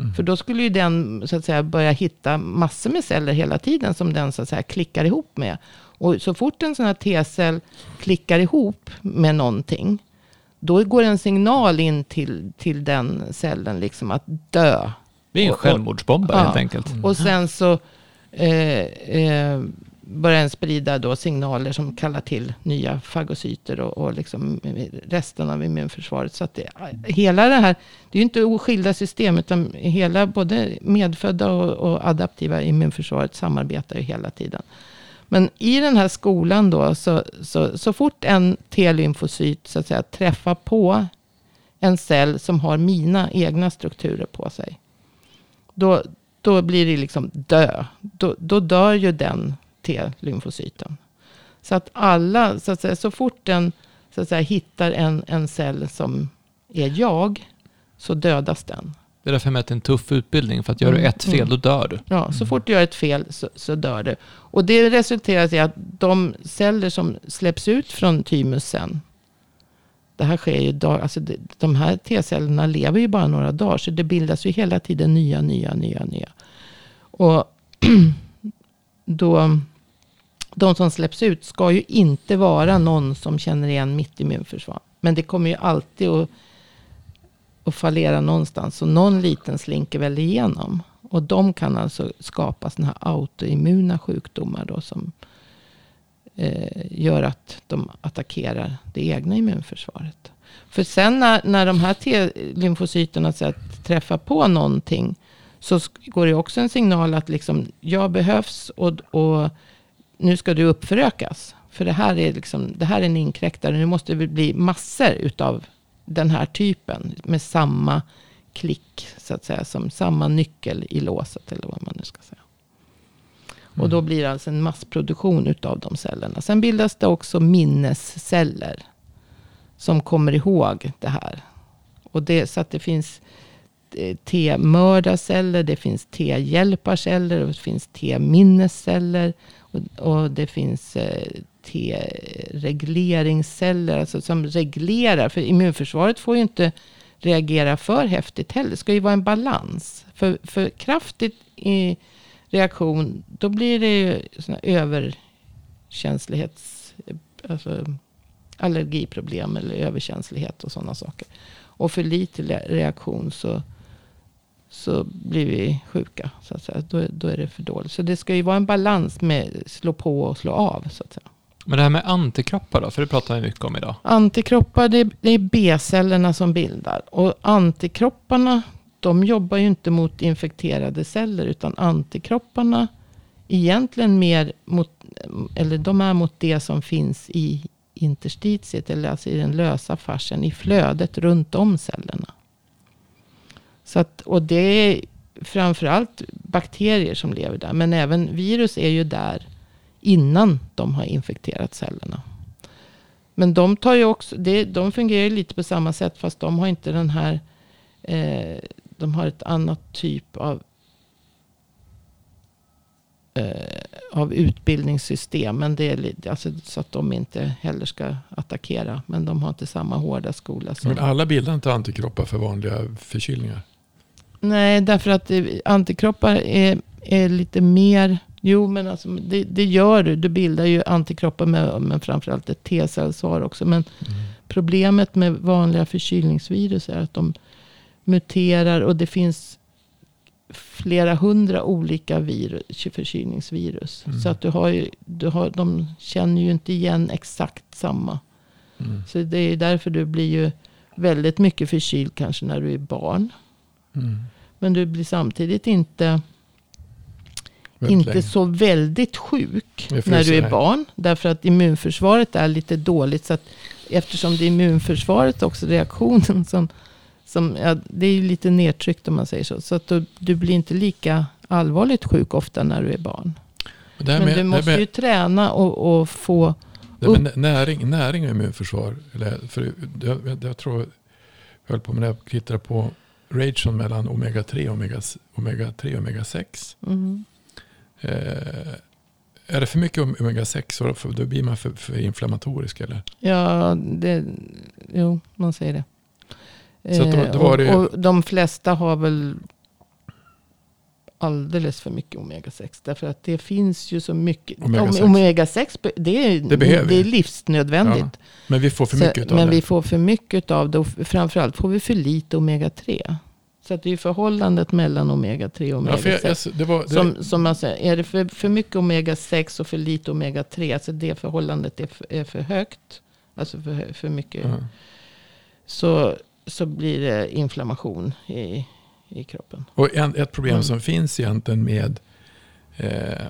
Mm. För då skulle ju den så att säga börja hitta massor med celler hela tiden som den så att säga klickar ihop med. Och så fort en sån här T-cell klickar ihop med någonting, då går en signal in till, till den cellen liksom att dö. Det är en självmordsbombare Ja. helt enkelt. Och sen så eh, eh, börjar den sprida då signaler som kallar till nya fagocyter och, och liksom resten av immunförsvaret. Så att det, hela det här, det är ju inte oskilda system, utan hela både medfödda och, och adaptiva immunförsvaret samarbetar ju hela tiden. Men i den här skolan då, så, så, så fort en T-lymfocyt så att säga träffar på en cell som har mina egna strukturer på sig. Då, då blir det liksom dö. Då, då dör ju den T-lymfocyten. Så att alla, så, att säga, så fort den så att säga, hittar en, en cell som är jag, så dödas den. Det är därför jag mäter en tuff utbildning. För att gör du Mm, ett fel, mm. då dör du. Ja, så fort du gör ett fel så, så dör du. Och det resulterar i att de celler som släpps ut från thymus sen. Det här sker ju dag, alltså det, de här T-cellerna lever ju bara några dagar. Så det bildas ju hela tiden nya, nya, nya, nya. Och då, de som släpps ut ska ju inte vara någon som känner igen mitt immunförsvar. Men det kommer ju alltid att, att fallera någonstans. Så någon liten slinker väl igenom. Och de kan alltså skapa sådana här autoimmuna sjukdomar då som eh, gör att de attackerar det egna immunförsvaret. För sen när, när de här T-lymfocyterna träffar på någonting så går det också en signal att liksom, jag behövs och, och nu ska du uppförökas. För det här är, liksom, det här är en inkräktare. Nu måste det bli massor utav den här typen med samma klick, så att säga, som samma nyckel i låset eller vad man nu ska säga. Och då blir det alltså en massproduktion utav de cellerna. Sen bildas det också minnesceller som kommer ihåg det här. Och det, så att det finns eh, T-mördarceller, det finns T-hjälparceller, och det finns T-minnesceller. Och, och det finns eh, T-regleringsceller, alltså som reglerar. För immunförsvaret får ju inte reagera för häftigt heller. Det ska ju vara en balans. För, för kraftigt i reaktion, då blir det ju såna överkänslighets... Alltså allergiproblem eller överkänslighet och sådana saker. Och för lite reaktion så, så blir vi sjuka. Så att säga. Då, då är det för dåligt. Så det ska ju vara en balans med slå på och slå av. Så att säga. Men det här med antikroppar då? För det pratar vi mycket om idag. Antikroppar, det, det är B-cellerna som bildar. Och antikropparna, de jobbar ju inte mot infekterade celler. Utan antikropparna egentligen mer mot, eller de är mot det som finns i interstitiet. Eller alltså i den lösa fascian, i flödet runt om cellerna. Så att, och det är framförallt bakterier som lever där. Men även virus är ju där innan de har infekterat cellerna. Men de, tar ju också, det, de fungerar lite på samma sätt. Fast de har inte den här... Eh, de har ett annat typ av, eh, av utbildningssystem. Men det är alltså, så att de inte heller ska attackera. Men de har inte samma hårda skola. Som, Men alla bildar inte antikroppar för vanliga förkylningar. Nej, därför att eh, antikroppar är, är lite mer... Jo, men alltså, det, det gör du. Du bildar ju antikroppar med, men framförallt ett T-cellsvar också. Men problemet med vanliga förkylningsvirus är att de muterar och det finns flera hundra olika virus, förkylningsvirus. Mm. Så att du har ju, du har, de känner ju inte igen exakt samma. Mm. Så det är därför du blir ju väldigt mycket förkyld kanske när du är barn. Mm. Men du blir samtidigt inte Väldigt inte länge. så väldigt sjuk när du är här. barn. Därför att immunförsvaret är lite dåligt. Så att eftersom det är immunförsvaret också, reaktionen som, som ja, det är ju lite nedtryckt om man säger så. Så att du, du blir inte lika allvarligt sjuk ofta när du är barn. Här Men med, du måste med, ju träna och, och få... med näring, näring och immunförsvar. Eller, för jag, jag, jag tror jag höll på med det. Jag tittade på ration mellan omega 3 och omega, omega 3 och omega 6. Mm, Eh, är det för mycket om- omega 6 så då- blir man för, för inflammatorisk eller? ja, det, jo, man säger det. Så då- Eh, då och, det ju- och de flesta har väl alldeles för mycket omega-6. Därför att det finns ju så mycket. Omega-6. Om- Omega-6, be- det är, Det det är livsnödvändigt. Men vi får för Så- mycket av men det. vi får för mycket av det. Och framförallt får vi för lite omega-3. Så att det är ju förhållandet mellan omega-3 och Ja, för jag, omega-6. jag, det var, Som, som man säger, är det för, för mycket omega-6 och för lite omega-3, alltså det förhållandet är för, är för högt, alltså för, för mycket, ja. så, så blir det inflammation i, i kroppen. Och en, ett problem Mm. som finns egentligen med eh,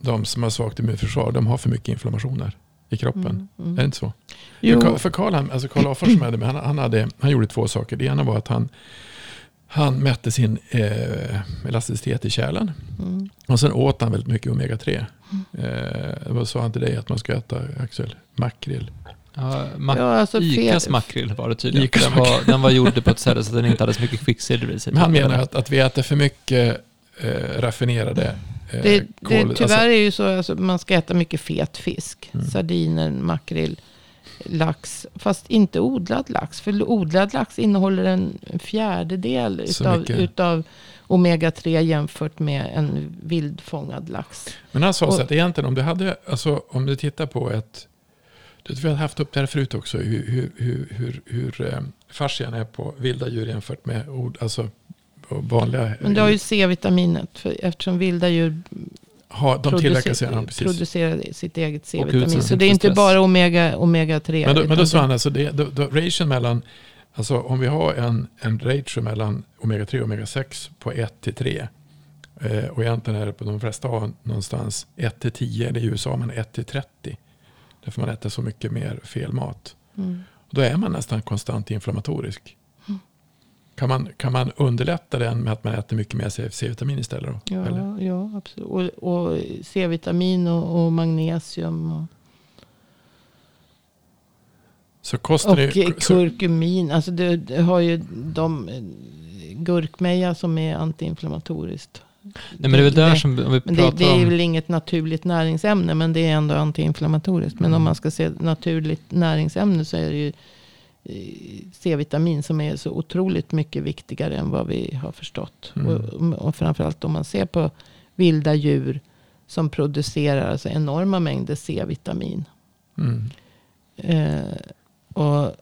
de som har svagt immunförsvar, de har för mycket inflammationer i kroppen. Mm, mm. Är det inte så? Jo, För, Karl, alltså Karl Afors som hade han, han, hade, han gjorde två saker. Det ena var att han, han mätte sin eh, elasticitet i kärlen. mm, Och sen åt han väldigt mycket omega-3. Eh, vad sa han till dig att man ska äta, Axel? Makrill? Ja, ma- ja, alltså Icas makrill var det tydligen. Den var, den var gjord på ett sätt så att den inte hade så mycket kvicksilver i sig. Men han menar att, att vi äter för mycket eh, raffinerade eh, Det, det, kol- tyvärr alltså- är ju så att man ska äta mycket fet fisk. Mm. Sardiner, makrill, lax. Fast inte odlad lax. För odlad lax innehåller en fjärdedel utav, mycket. utav omega-3 jämfört med en vildfångad lax. Men han sa så att egentligen om du hade, alltså om du tittar på ett, vi har haft upp det här förut också, hur, hur, hur, hur, hur eh, fascian är på vilda djur jämfört med ord, alltså vanliga. Men du har ju C-vitaminet. För eftersom vilda djur ha, de tillverkar producer- sig, ja, precis. producerar sitt eget C-vitamin. Så det är inte stress. bara omega, omega-3. Men då, men då sa han alltså, det, då, då, ration mellan, alltså om vi har en, en ratio mellan omega-3 och omega-6 på 1 till 3. Eh, och egentligen är det på de flesta har någonstans 1 till 10, eller i USA man 1 till 30. Därför man äter så mycket mer fel mat. Mm. Och då är man nästan konstant inflammatorisk. Kan man, kan man underlätta den med att man äter mycket mer C-vitamin istället? Då? Eller? Ja, ja, absolut. Och, och C-vitamin och, och magnesium. Och, Så kosten och är så, kurkumin. Alltså det, det har ju de eh, gurkmeja som är antiinflammatoriskt. Nej, men det är väl där som, om vi Men det, pratar det är om... väl inget naturligt näringsämne, men det är ändå antiinflammatoriskt. Men Mm. om man ska se naturligt näringsämne så är det ju eh, C-vitamin som är så otroligt mycket viktigare än vad vi har förstått. Mm. Och, och framförallt om man ser på vilda djur som producerar alltså enorma mängder C-vitamin. mm, Eh, och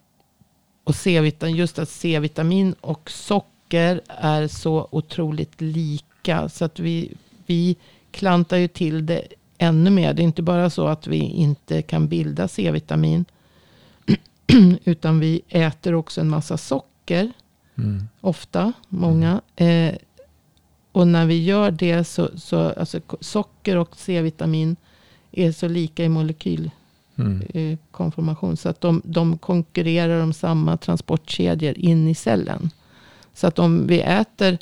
och C-vitamin, just att C-vitamin och socker är så otroligt lika. Så att vi, vi klantar ju till det ännu mer. Det är inte bara så att vi inte kan bilda C-vitamin. utan vi äter också en massa socker. mm, Ofta, många. Eh, och när vi gör det så, så alltså socker och C-vitamin är så lika i molekyl mm, eh. Så att de, de konkurrerar om samma transportkedjor in i cellen. Så att om vi äter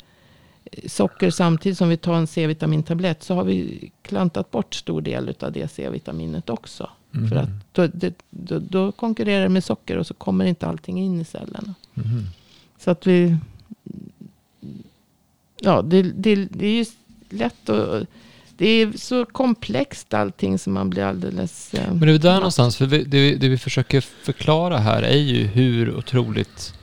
socker samtidigt som vi tar en C-vitamintablett så har vi klantat bort stor del av det C-vitaminet också. mm, För att då, det, då, då konkurrerar det med socker och så kommer inte allting in i cellerna. mm. Så att vi... Ja, det, det, det är ju lätt att... Det är så komplext allting som man blir alldeles... eh, Men det är där någonstans, för det, vi- det vi försöker förklara här är ju hur otroligt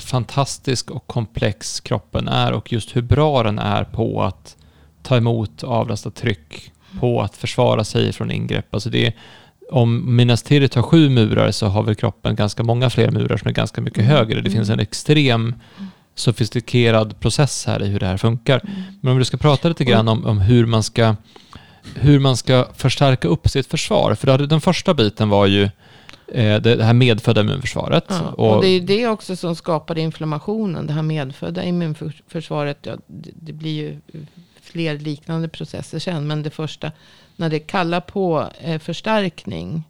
fantastisk och komplex kroppen är och just hur bra den är på att ta emot avlastat tryck, på att försvara sig från ingrepp. Alltså det om Minas Tirith har sju murar så har väl kroppen ganska många fler murar som är ganska mycket Mm. högre. Det finns en extrem sofistikerad process här i hur det här funkar. Mm. Men om du ska prata lite grann om, om hur, man ska, hur man ska förstärka upp sitt försvar. För den första biten var ju eh, det det här medfödda immunförsvaret. Ja, och, och det är det också som skapar inflammationen. Det här medfödda immunförsvaret. Ja, det, blir ju fler liknande processer sen. Men det första, när det kallar på eh, förstärkning.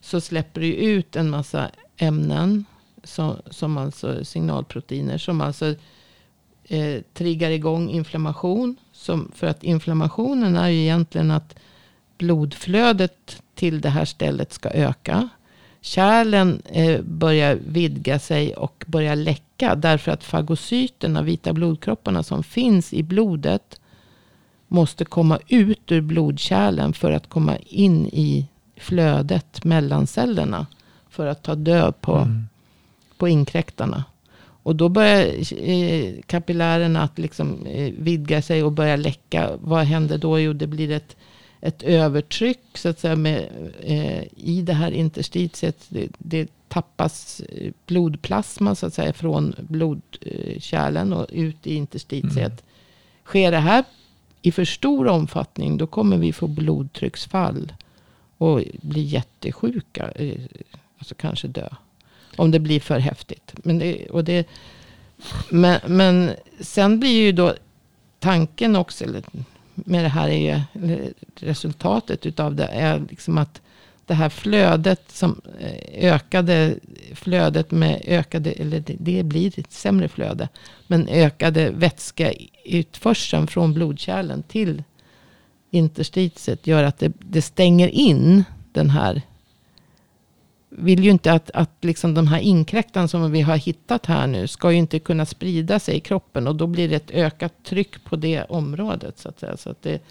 Så släpper det ut en massa ämnen. Som, som alltså signalproteiner. Som alltså eh, triggar igång inflammation. Som, för att inflammationen är ju egentligen att blodflödet till det här stället ska öka. Kärlen eh, börjar vidga sig och börjar läcka. Därför att fagocyterna, vita blodkropparna som finns i blodet. Måste komma ut ur blodkärlen för att komma in i flödet mellan cellerna. För att ta död på, Mm. på inkräktarna. Och då börjar eh, kapillärerna att liksom, eh, vidga sig och börja läcka. Vad händer då? Jo, det blir ett, ett övertryck så att säga, med, eh, i det här interstitiet. Det, det tappas eh, blodplasma så att säga, från blodkärlen och ut i interstitiet. Mm. Sker det här i för stor omfattning, då kommer vi få blodtrycksfall och bli jättesjuka. eh, Alltså kanske dö. Om det blir för häftigt. Men, det, och det, men, men sen blir ju då tanken också, eller med det här är ju, resultatet utav det är liksom att det här flödet som eh, ökade, flödet med ökade, eller det, det blir ett sämre flöde. Men ökade vätskeutförseln från blodkärlen till interstitiet gör att det, det stänger in den här vill ju inte att, att liksom de här inkräktarna som vi har hittat här nu ska ju inte kunna sprida sig i kroppen. Och då blir det ett ökat tryck på det området. Så att säga. Så att det,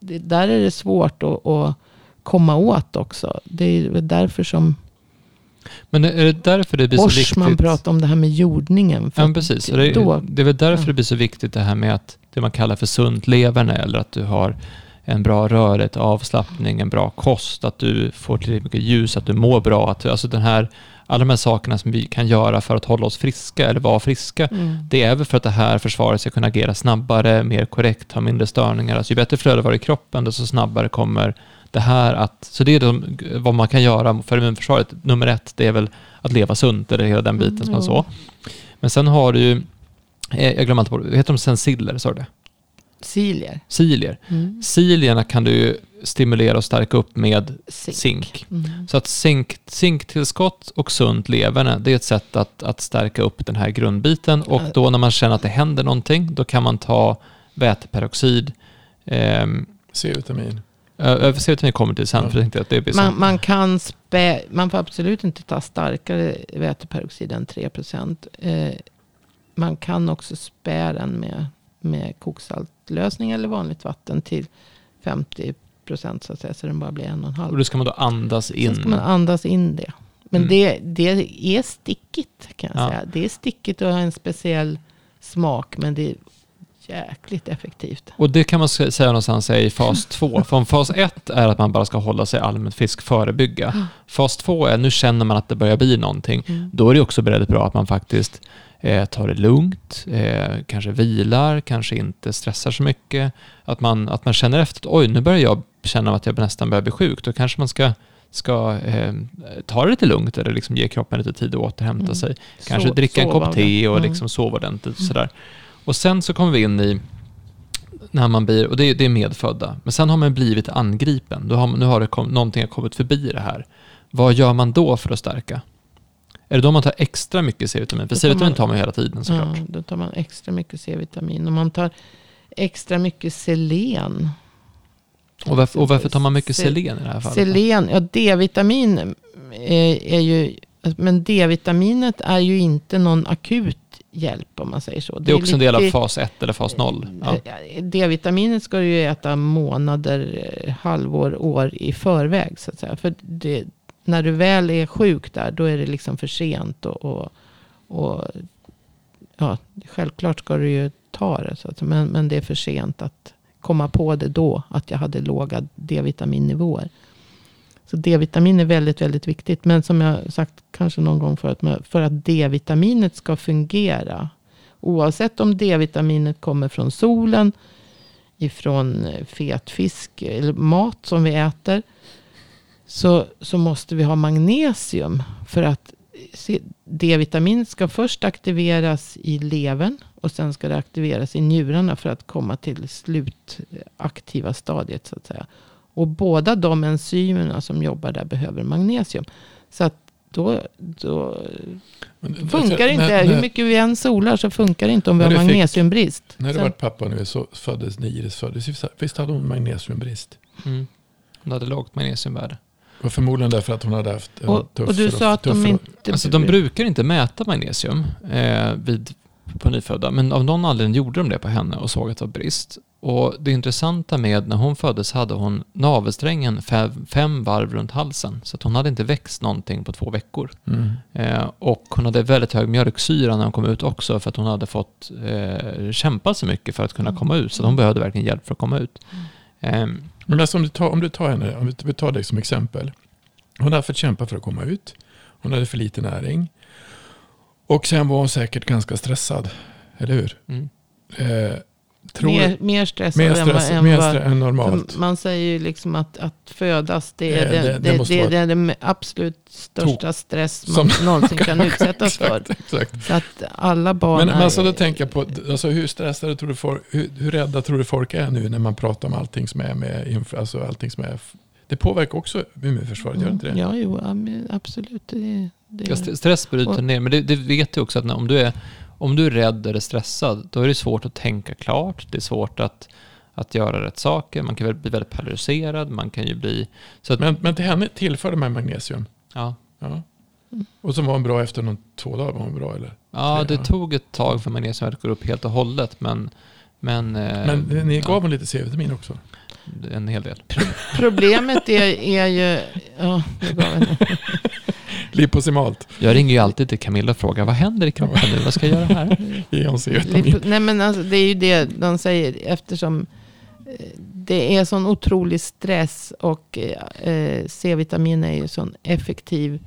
det, där är det svårt att, att komma åt också. Det är därför som Men är det därför det blir så viktigt? Borsman pratar om det här med jordningen. För Ja, precis. Det, då- det är väl därför ja. det blir så viktigt det här med att det man kallar för sunt leverne eller att du har en bra rörlighet, avslappning, en bra kost, att du får tillräckligt mycket ljus, att du mår bra. Att, alltså den här, alla de här sakerna som vi kan göra för att hålla oss friska eller vara friska. Mm. Det är väl för att det här försvaret ska kunna agera snabbare, mer korrekt, ha mindre störningar. Alltså ju bättre flöde var i kroppen, desto snabbare kommer det här att... Så det är de, vad man kan göra för immunförsvaret. Nummer ett, det är väl att leva sunt, eller hela den biten Mm, som man ja. så. Men sen har du ju, eh, jag glömmer alltid bort, heter de sensiller, sa du det? Cilier. Cilier. Mm. Cilierna kan du stimulera och stärka upp med Zink. zink. Mm. Så att zink, zinktillskott och sunt leverne, det är ett sätt att, att stärka upp den här grundbiten. Och då när man känner att det händer någonting, då kan man ta väteperoxid. Ehm, C-vitamin. C-vitamin kommer till sen, Ja. för jag att det blir. Man, man kan spä, man får absolut inte ta starkare väteperoxid än 3%. Eh, man kan också spä den med, med koksaltlösning eller vanligt vatten till 50% så att säga. Så den bara blir en och en Och halv. då ska man då andas in. Sen ska man andas in det. Men Mm. det, det är stickigt kan jag Ja. säga. Det är stickigt och har en speciell smak. Men det är jäkligt effektivt. Och det kan man säga någonstans är i fas 2. Från fas 1 är att man bara ska hålla sig allmänt frisk, förebygga. Fas 2 är nu känner man att det börjar bli någonting. Mm. Då är det också väldigt bra att man faktiskt eh, tar det lugnt, eh, kanske vilar, kanske inte stressar så mycket. Att man, att man känner efter att oj, nu börjar jag känna att jag nästan börjar bli sjuk. Då kanske man ska, ska eh, ta det lite lugnt eller liksom ge kroppen lite tid att återhämta Mm. sig. Kanske Så- dricka en kopp te och Mm. liksom sova ordentligt. Och, sådär. och sen så kommer vi in i när man blir, och det, är- det är medfödda, men sen har man blivit angripen. Då har, nu har det kom, någonting har kommit förbi det här. Vad gör man då för att stärka? Är det då man tar extra mycket C-vitamin? För C-vitamin tar man ju hela tiden såklart. Ja, då tar man extra mycket C-vitamin. Och man tar extra mycket selen. Och, varför, och varför tar man mycket Se- selen i det här fallet? Selen, ja D-vitamin är, är ju... Men D-vitaminet är ju inte någon akut hjälp om man säger så. Det är också en del av lite- fas 1 eller fas 0. Ja. Eh, D-vitaminet ska du ju äta månader, eh, halvår, år i förväg. Så att säga. För det, när du väl är sjuk där, då är det liksom för sent. Och, och, och ja, självklart ska du ju ta det. Så att, men, men det är för sent att komma på det då. Att jag hade låga D-vitaminnivåer. Så D-vitamin är väldigt, väldigt viktigt. Men som jag sagt kanske någon gång förut. För att D-vitaminet ska fungera. Oavsett om D-vitaminet kommer från solen. Ifrån eh, fet fisk eller mat som vi äter. Så, så måste vi ha magnesium. För att D-vitaminet ska först aktiveras i levern. Och sen ska det aktiveras i njurarna för att komma till slutaktiva stadiet. Så att säga. Och båda de enzymerna som jobbar där behöver magnesium. Så att då, då Men- funkar inte när, Hur mycket vi än solar så funkar det inte om vi har du fick- magnesiumbrist. när du var pappa nu så föddes när Iris föddes. Visst hade hon magnesiumbrist? Mm. Hon hade lågt magnesiumvärde. Var förmodligen därför att hon hade haft en och, tuff och du sa att tuff de inte... Alltså de brukar inte mäta magnesium eh, vid, på nyfödda, men av någon anledning gjorde de det på henne och såg att det var brist. Och det intressanta med när hon föddes hade hon navelsträngen fem, fem varv runt halsen, så att hon hade inte växt någonting på två veckor. Mm. Eh, och hon hade väldigt hög mjölksyra när hon kom ut också för att hon hade fått eh, kämpa så mycket för att kunna Mm. komma ut. Så hon behövde verkligen hjälp för att komma ut. Eh, Men alltså om du tar, om du tar henne, om vi- tar dig som exempel. Hon hade fått kämpa för att komma ut. Hon hade för lite näring. Och sen var hon säkert ganska stressad. Eller hur? mm. Eh, tror mer, mer stressad mer stress, än mer stress än normalt. Man säger ju liksom att, att födas det är, det, det- det, det det, är den absolut största stress man Som- någonsin kan utsättas för. exakt. Så att alla barn Men, men är- alltså då tänker jag på, alltså hur stressade tror du folk, hur, hur rädda tror du folk är nu när man pratar om allting som är med, alltså allting som är, det påverkar också immunförsvaret, gör det inte det? Ja, jo, ja, men absolut. Det, det, stress bryter ner, men det, det vet du också att när, om, du är, om du är rädd eller stressad, då är det svårt att tänka klart. Det är svårt att, att göra rätt saker. Man kan väl bli väldigt polariserad. Man kan ju bli... Så att, Men, men till henne tillförde man magnesium. ja, Ja. Och som var hon bra efter någon, två dagar var hon bra eller? ja, det Ja. tog ett tag för magnesiumvärdet går upp helt och hållet, men... Men, eh, Men ni ja, gav hon lite C-vitamin också? en hel del. Problemet är, är ju... Ja, en, Liposimalt. Jag ringer ju alltid till Camilla och frågar vad händer i kroppen nu? Vad ska jag göra här? Ge hon C-vitamin. Nej men alltså, det är ju det de säger eftersom eh, det är sån otrolig stress och eh, C-vitamin är ju sån effektiv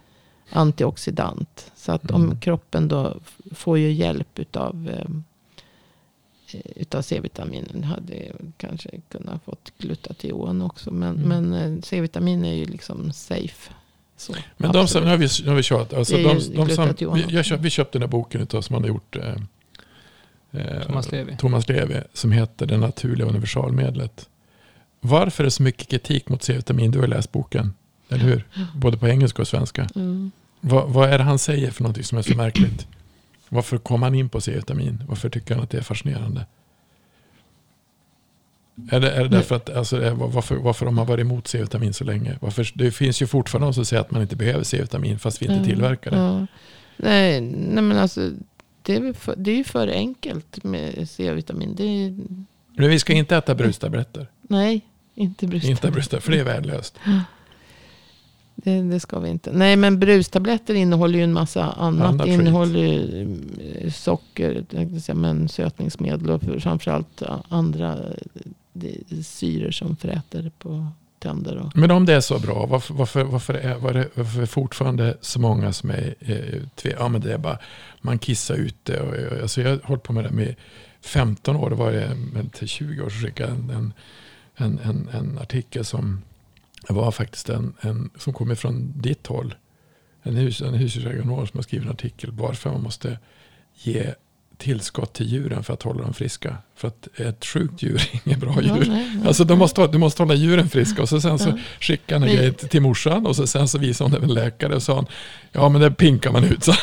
antioxidant. Så att om Mm. kroppen då får ju hjälp utav, eh, eh, utav C-vitaminen. Hade kanske kunnat fått glutation också. Men, Mm. men eh, C-vitamin är ju liksom safe. Så, Men de som, nu har vi, nu har vi tjatat. Alltså de, de som, vi, köpt, vi köpte den här boken utav, som han har gjort. Eh, eh, Thomas Levi. Thomas Levi. Som heter Det naturliga universalmedlet. Varför är det så mycket kritik mot C-vitamin? Du har läst boken. Eller hur? Både på engelska och svenska. Mm. Vad, vad är det han säger för någonting som är så märkligt? Varför kom han in på C-vitamin? Varför tycker han att det är fascinerande? Är det, är det därför att, alltså, är- varför, varför de har varit emot C-vitamin så länge? Varför, det finns ju fortfarande de som säger att man inte behöver C-vitamin fast vi inte Ja, tillverkar det. Ja. Nej, nej, men alltså det är, för, det är ju för enkelt med C-vitamin. Det är, Men vi ska inte äta brustabletter. nej, inte brustabletter. Inte brustabletter, för det är värdelöst. Det, det ska vi inte. Nej, men brustabletter innehåller ju en massa annat. Det innehåller ju eh, socker, men sötningsmedel och för- framförallt andra eh, syror som fräter på tänder. Och, Men om det är så bra, varför, varför, varför, är, var det, varför är det fortfarande så många som är eh, tve, ja, men det är bara, man kissar ut det. Och, och, alltså jag har hållit på med det med 15 år, det var det, men till 20 år så skickade jag en, en, en, en, artikel som var faktiskt en, en som kommer från ditt håll. En, hus, en husdjursägare som har skrivit en artikel varför man måste ge tillskott till djuren för att hålla dem friska. För att ett sjukt djur är inget bra Ja, djur. nej, nej. Alltså du måste, du måste hålla djuren friska. Och så sen så Ja. skickade han en Men- grej till morsan. Och så sen så visade hon det en läkare. Och sa han, ja men det pinkar man ut. Så,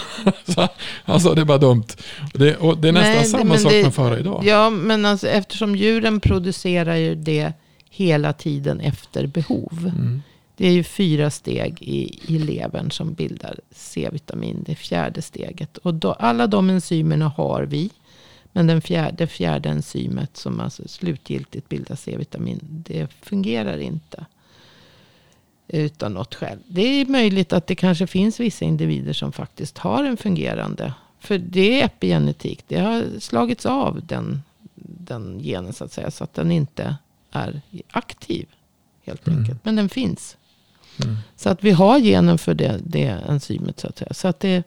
så, alltså det är bara dumt. Och det, och det är nästan Nej, samma sak det- man får höra idag. Ja, men alltså, eftersom djuren producerar ju det hela tiden efter behov. Mm. Det är ju fyra steg i, i levern som bildar C-vitamin. Det fjärde steget. Och då, alla de enzymerna har vi. Men den fjärde, det fjärde enzymet som alltså slutgiltigt bildar C-vitamin. Det fungerar inte. Utan något skäl. Det är möjligt att det kanske finns vissa individer som faktiskt har en fungerande. För det är epigenetik. Det har slagits av den, den genen så att säga. Så att den inte är aktiv. Helt Mm. enkelt. Men den finns. Mm. Så att vi har genen för det, det enzymet så att säga. Så att det,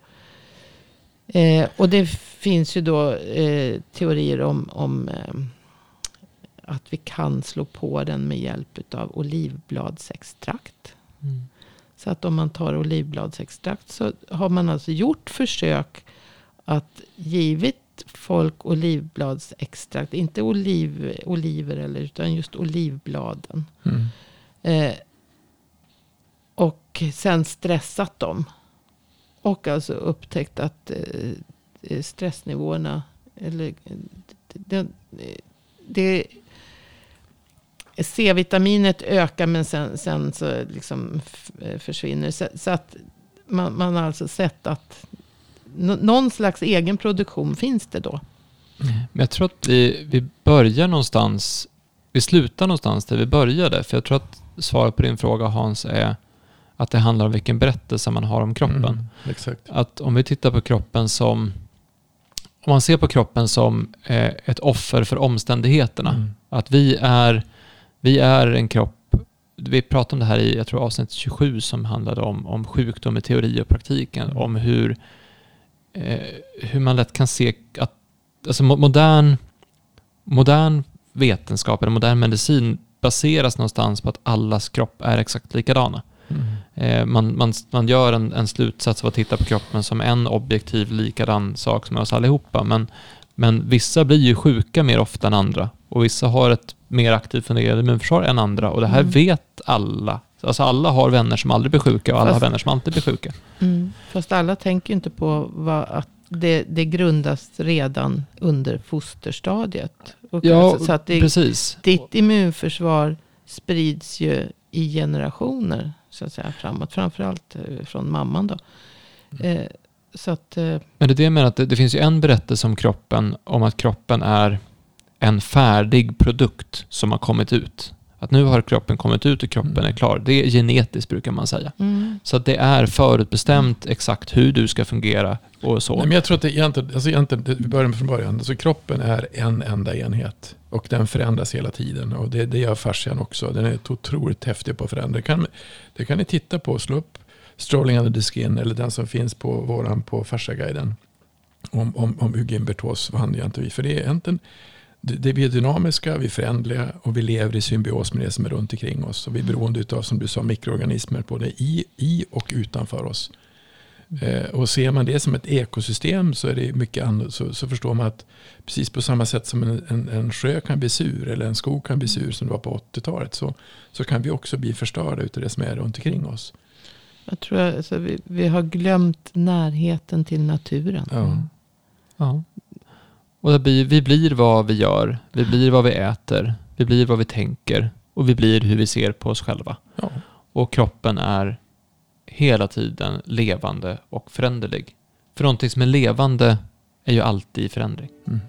eh, och det finns ju då eh, teorier om, om eh, att vi kan slå på den med hjälp av olivbladsextrakt. Mm. Så att om man tar olivbladsextrakt så har man alltså gjort försök att givet folk olivbladsextrakt. Inte oliv, oliver eller utan just olivbladen. Mm. Eh, och sen stressat dem. Och alltså upptäckt att eh, stressnivåerna, eller eh, det, eh, det, C-vitaminet ökar men sen, sen så liksom eh, försvinner. Så, så att man, man har alltså sett att någon slags egen produktion finns det då. Men jag tror att vi, vi börjar någonstans, vi slutar någonstans där vi började. För jag tror att svaret på din fråga Hans är att det handlar om vilken berättelse man har om kroppen. Mm. Att om vi tittar på kroppen som, om man ser på kroppen som eh, ett offer för omständigheterna. Mm. Att vi är, vi är en kropp vi pratade om det här i, jag tror avsnitt 27 som handlade om, om sjukdom i teori och praktiken. Mm. Om hur, eh, hur man lätt kan se att alltså modern, modern vetenskap eller modern medicin baseras någonstans på att allas kropp är exakt likadana. Mm. Eh, man, man, man gör en, en slutsats av att titta på kroppen som en objektiv likadan sak som oss allihopa. Men, men vissa blir ju sjuka mer ofta än andra och vissa har ett mer aktivt fungerande immunförsvar än andra och det här mm. vet alla. Alltså alla har vänner som aldrig blir sjuka och alla Fast, har vänner som alltid blir sjuka. Mm. Fast alla tänker inte på vad, att det, det grundas redan under fosterstadiet. Och ja, så att det, precis. Ditt immunförsvar sprids ju i generationer så att säga framåt. Framförallt eh, från mamman då. Mm. Eh, så att, eh, Men det är det jag menar, att det, det, finns ju en berättelse om kroppen, om att kroppen är en färdig produkt som har kommit ut. Att nu har kroppen kommit ut och kroppen mm. är klar. Det är genetiskt brukar man säga. Mm. Så att det är förutbestämt exakt hur du ska fungera och så. Nej, men jag tror att det egentligen, alltså egentligen, vi börjar från början. Alltså kroppen är en enda enhet. Och den förändras hela tiden. Och det, det gör fascian också. Den är otroligt häftig på att förändra. Det kan, det kan ni titta på. Slå upp Strolling under the skin. Eller den som finns på våran på Fasciaguiden. Om, om, om hur Gimbertos vad inte vi. För det är egentligen det, vi är dynamiska, vi är förändliga och vi lever i symbios med det som är runt omkring oss. Och vi är beroende av, som du sa, mikroorganismer både i, i och utanför oss. Eh, och ser man det som ett ekosystem så, är det mycket annat, så, så förstår man att precis på samma sätt som en, en, en, sjö kan bli sur eller en skog kan bli sur som det var på 80-talet så, så kan vi också bli förstörda utav det som är runt omkring oss. Jag tror att alltså, vi, vi har glömt närheten till naturen. Ja. ja. Och vi blir vad vi gör, vi blir vad vi äter, vi blir vad vi tänker och vi blir hur vi ser på oss själva. Ja. Och kroppen är hela tiden levande och föränderlig. För någonting som är levande är ju alltid i förändring. Mm.